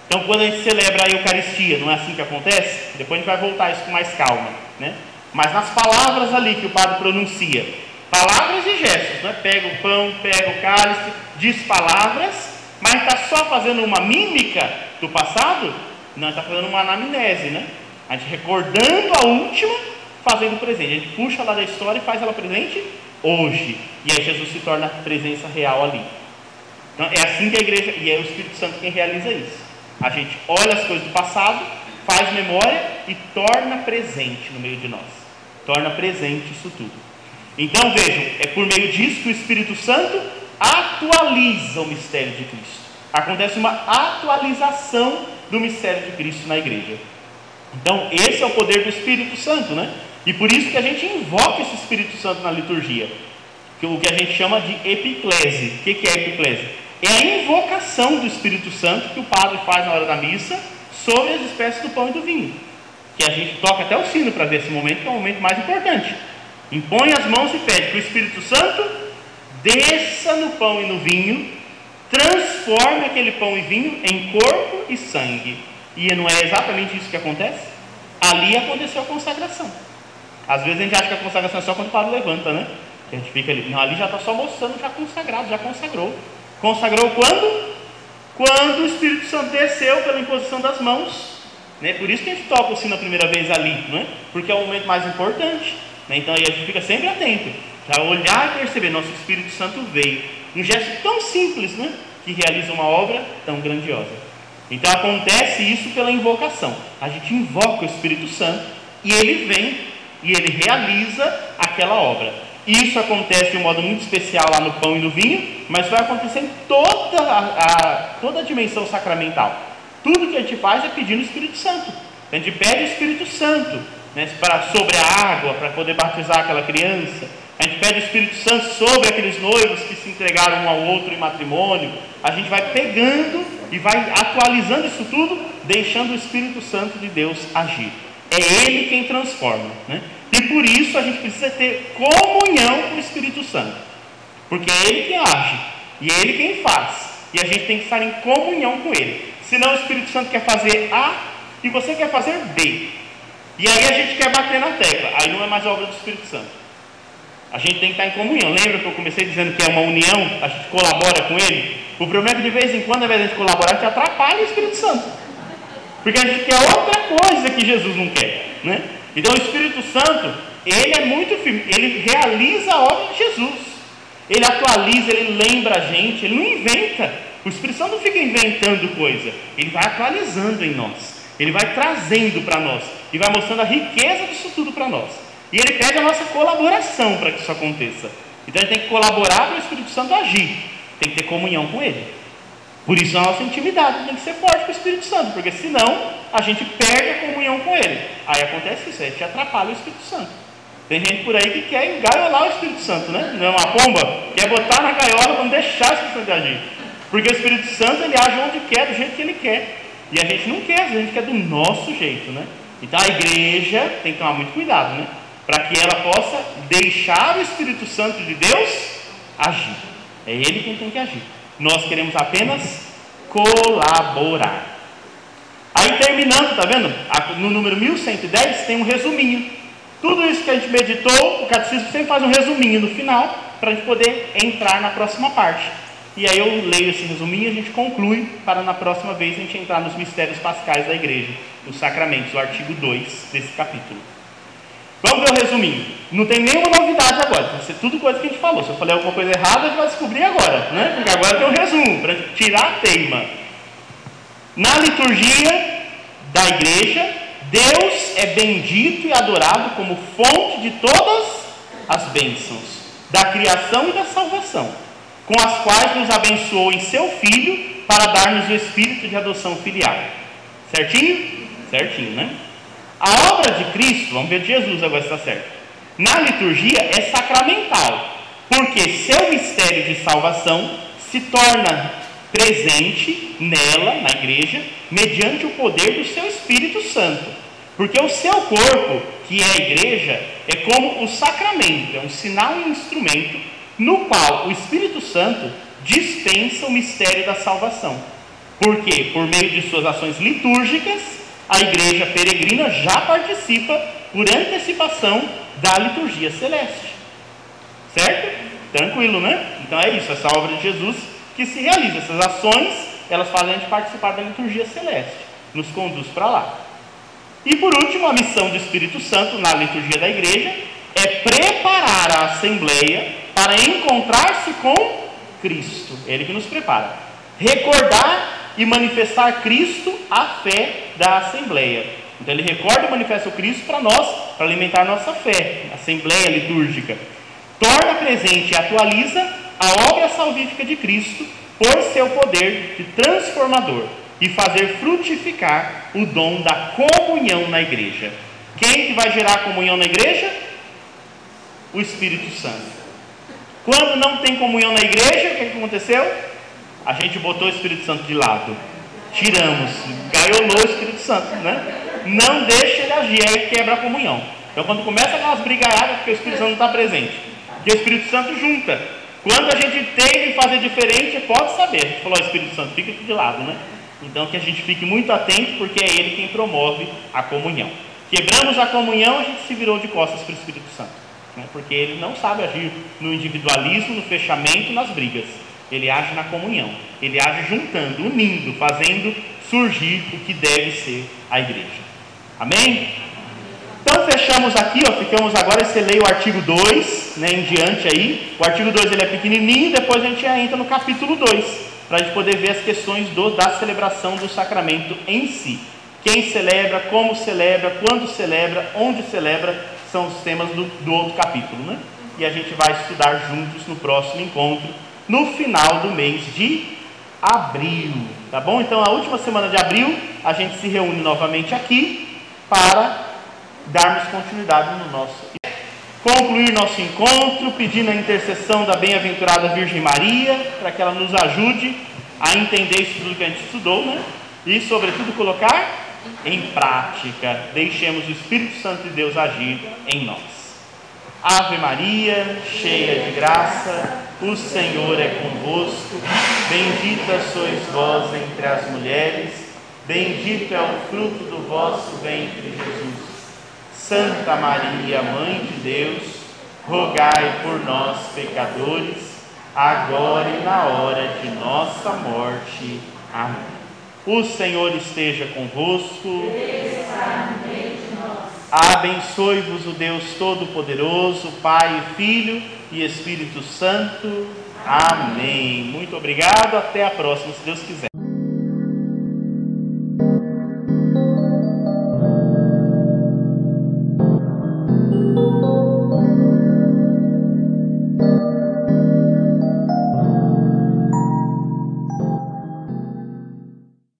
Então, quando a gente celebra a Eucaristia, não é assim que acontece? Depois a gente vai voltar isso com mais calma, né? Mas nas palavras ali que o padre pronuncia, palavras e gestos, né? Pega o pão, pega o cálice, diz palavras, mas está só fazendo uma mímica do passado? Não, está fazendo uma anamnese, né? A gente recordando a última, fazendo presente. A gente puxa lá da história e faz ela presente hoje. E aí Jesus se torna presença real ali. Então é assim que a igreja, e é o Espírito Santo quem realiza isso. A gente olha as coisas do passado, faz memória e torna presente no meio de nós. Torna presente isso tudo. Então vejam, é por meio disso que o Espírito Santo atualiza o mistério de Cristo acontece uma atualização do mistério de Cristo na igreja. Então, esse é o poder do Espírito Santo, né? E por isso que a gente invoca esse Espírito Santo na liturgia, que o que a gente chama de epiclese. O que é epiclese? É a invocação do Espírito Santo que o padre faz na hora da missa sobre as espécies do pão e do vinho. Que a gente toca até o sino para ver esse momento, que é o momento mais importante. Impõe as mãos e pede que o Espírito Santo desça no pão e no vinho transforme aquele pão e vinho em corpo e sangue. E não é exatamente isso que acontece? Ali aconteceu a consagração. Às vezes a gente acha que a consagração é só quando o padre levanta, né? Que a gente fica ali. Não, ali já está só mostrando, já consagrado, já consagrou. Consagrou quando? Quando o Espírito Santo desceu pela imposição das mãos. Né? Por isso que a gente toca o sino a primeira vez ali, né? porque é o momento mais importante. Né? Então aí a gente fica sempre atento. Já olhar e perceber, nosso Espírito Santo veio. Um gesto tão simples, né? Que realiza uma obra tão grandiosa. Então acontece isso pela invocação. A gente invoca o Espírito Santo e ele vem e ele realiza aquela obra. Isso acontece de um modo muito especial lá no pão e no vinho, mas vai acontecer em toda a, a toda a dimensão sacramental. Tudo que a gente faz é pedindo o Espírito Santo. A gente pede o Espírito Santo né, para, sobre a água, para poder batizar aquela criança. A gente pede o Espírito Santo sobre aqueles noivos que se entregaram um ao outro em matrimônio. A gente vai pegando e vai atualizando isso tudo, deixando o Espírito Santo de Deus agir. É Ele quem transforma. Né? E por isso a gente precisa ter comunhão com o Espírito Santo. Porque é Ele quem age e é Ele quem faz. E a gente tem que estar em comunhão com Ele. Senão o Espírito Santo quer fazer A e você quer fazer B. E aí a gente quer bater na tecla. Aí não é mais obra do Espírito Santo. A gente tem que estar em comunhão. Lembra que eu comecei dizendo que é uma união? A gente colabora com ele? O problema é que de vez em quando, ao invés de a gente colaborar, a gente atrapalha o Espírito Santo. Porque a gente quer outra coisa que Jesus não quer. Né? Então o Espírito Santo, ele é muito firme, ele realiza a obra de Jesus. Ele atualiza, ele lembra a gente, ele não inventa. O Espírito Santo não fica inventando coisa, ele vai atualizando em nós, ele vai trazendo para nós e vai mostrando a riqueza disso tudo para nós. E ele pede a nossa colaboração para que isso aconteça. Então a gente tem que colaborar para o Espírito Santo agir, tem que ter comunhão com ele. Por isso a nossa intimidade tem que ser forte com o Espírito Santo, porque senão a gente perde a comunhão com ele. Aí acontece isso, a gente atrapalha o Espírito Santo. Tem gente por aí que quer engaiolar o Espírito Santo, né? Não é uma pomba? Quer botar na gaiola para não deixar o Espírito Santo agir. Porque o Espírito Santo ele age onde quer, do jeito que ele quer. E a gente não quer, a gente quer do nosso jeito, né? Então a igreja tem que tomar muito cuidado, né? Para que ela possa deixar o Espírito Santo de Deus agir. É ele quem tem que agir. Nós queremos apenas colaborar. Aí terminando, tá vendo? No número 1110 tem um resuminho. Tudo isso que a gente meditou, o catecismo sempre faz um resuminho no final, para a gente poder entrar na próxima parte. E aí eu leio esse resuminho e a gente conclui para na próxima vez a gente entrar nos mistérios pascais da igreja, os sacramentos, o artigo 2 desse capítulo. Vamos ver o resuminho. Não tem nenhuma novidade agora, vai ser tudo coisa que a gente falou. Se eu falei alguma coisa errada, a gente vai descobrir agora, né? Porque agora tem um resumo, para tirar a teima. Na liturgia da igreja, Deus é bendito e adorado como fonte de todas as bênçãos, da criação e da salvação, com as quais nos abençoou em seu Filho para dar-nos o espírito de adoção filial. Certinho? Certinho, né? A obra de Cristo, vamos ver de Jesus agora está certo. Na liturgia é sacramental, porque seu mistério de salvação se torna presente nela, na igreja, mediante o poder do seu Espírito Santo. Porque o seu corpo, que é a igreja, é como um sacramento, é um sinal e um instrumento no qual o Espírito Santo dispensa o mistério da salvação. Porque, por meio de suas ações litúrgicas, a igreja peregrina já participa por antecipação da liturgia celeste. Certo? Tranquilo, né? Então é isso, essa obra de Jesus que se realiza. Essas ações, elas fazem a gente participar da liturgia celeste, nos conduz para lá. E por último, a missão do Espírito Santo na liturgia da igreja é preparar a assembleia para encontrar-se com Cristo. Ele que nos prepara. Recordar e manifestar Cristo à fé da Assembleia. Então ele recorda e manifesta o Cristo para nós, para alimentar nossa fé, Assembleia litúrgica. Torna presente e atualiza a obra salvífica de Cristo por seu poder de transformador e fazer frutificar o dom da comunhão na igreja. Quem que vai gerar comunhão na igreja? O Espírito Santo. Quando não tem comunhão na igreja, o que aconteceu? a gente botou o Espírito Santo de lado. Tiramos, gaiolou o Espírito Santo, né? Não deixa ele agir, aí quebra a comunhão. Então quando começa aquelas brigaiadas, porque o Espírito Santo não está presente. Porque o Espírito Santo junta. Quando a gente tem de fazer diferente, pode saber. A gente falou, Espírito Santo, fica aqui de lado, né? Então que a gente fique muito atento, porque é ele quem promove a comunhão. Quebramos a comunhão, a gente se virou de costas para o Espírito Santo. Né? Porque ele não sabe agir no individualismo, no fechamento, nas brigas. Ele age na comunhão, ele age juntando, unindo, fazendo surgir o que deve ser a igreja. Amém? Fechamos aqui, ó, ficamos agora, você lê o artigo 2, né, em diante aí. O artigo 2 ele é pequenininho, depois a gente entra no capítulo 2, para a gente poder ver as questões do, da celebração do sacramento em si. Quem celebra, como celebra, quando celebra, onde celebra, são os temas do, do outro capítulo, né? E a gente vai estudar juntos no próximo encontro no final do mês de abril. Tá bom? Então, a última semana de abril, a gente se reúne novamente aqui para darmos continuidade no nosso. Concluir nosso encontro pedindo a intercessão da bem-aventurada Virgem Maria, para que ela nos ajude a entender isso tudo que a gente estudou, né? E, sobretudo, colocar em prática. Deixemos o Espírito Santo de Deus agir em nós. Ave Maria, cheia de graça, o Senhor é convosco. Bendita sois vós entre as mulheres, bendito é o fruto do vosso ventre, Jesus. Santa Maria, Mãe de Deus, rogai por nós, pecadores, agora e na hora de nossa morte. Amém. O Senhor esteja convosco. Abençoe-vos o Deus Todo-Poderoso, Pai, Filho e Espírito Santo. Amém. Muito obrigado. Até a próxima, se Deus quiser.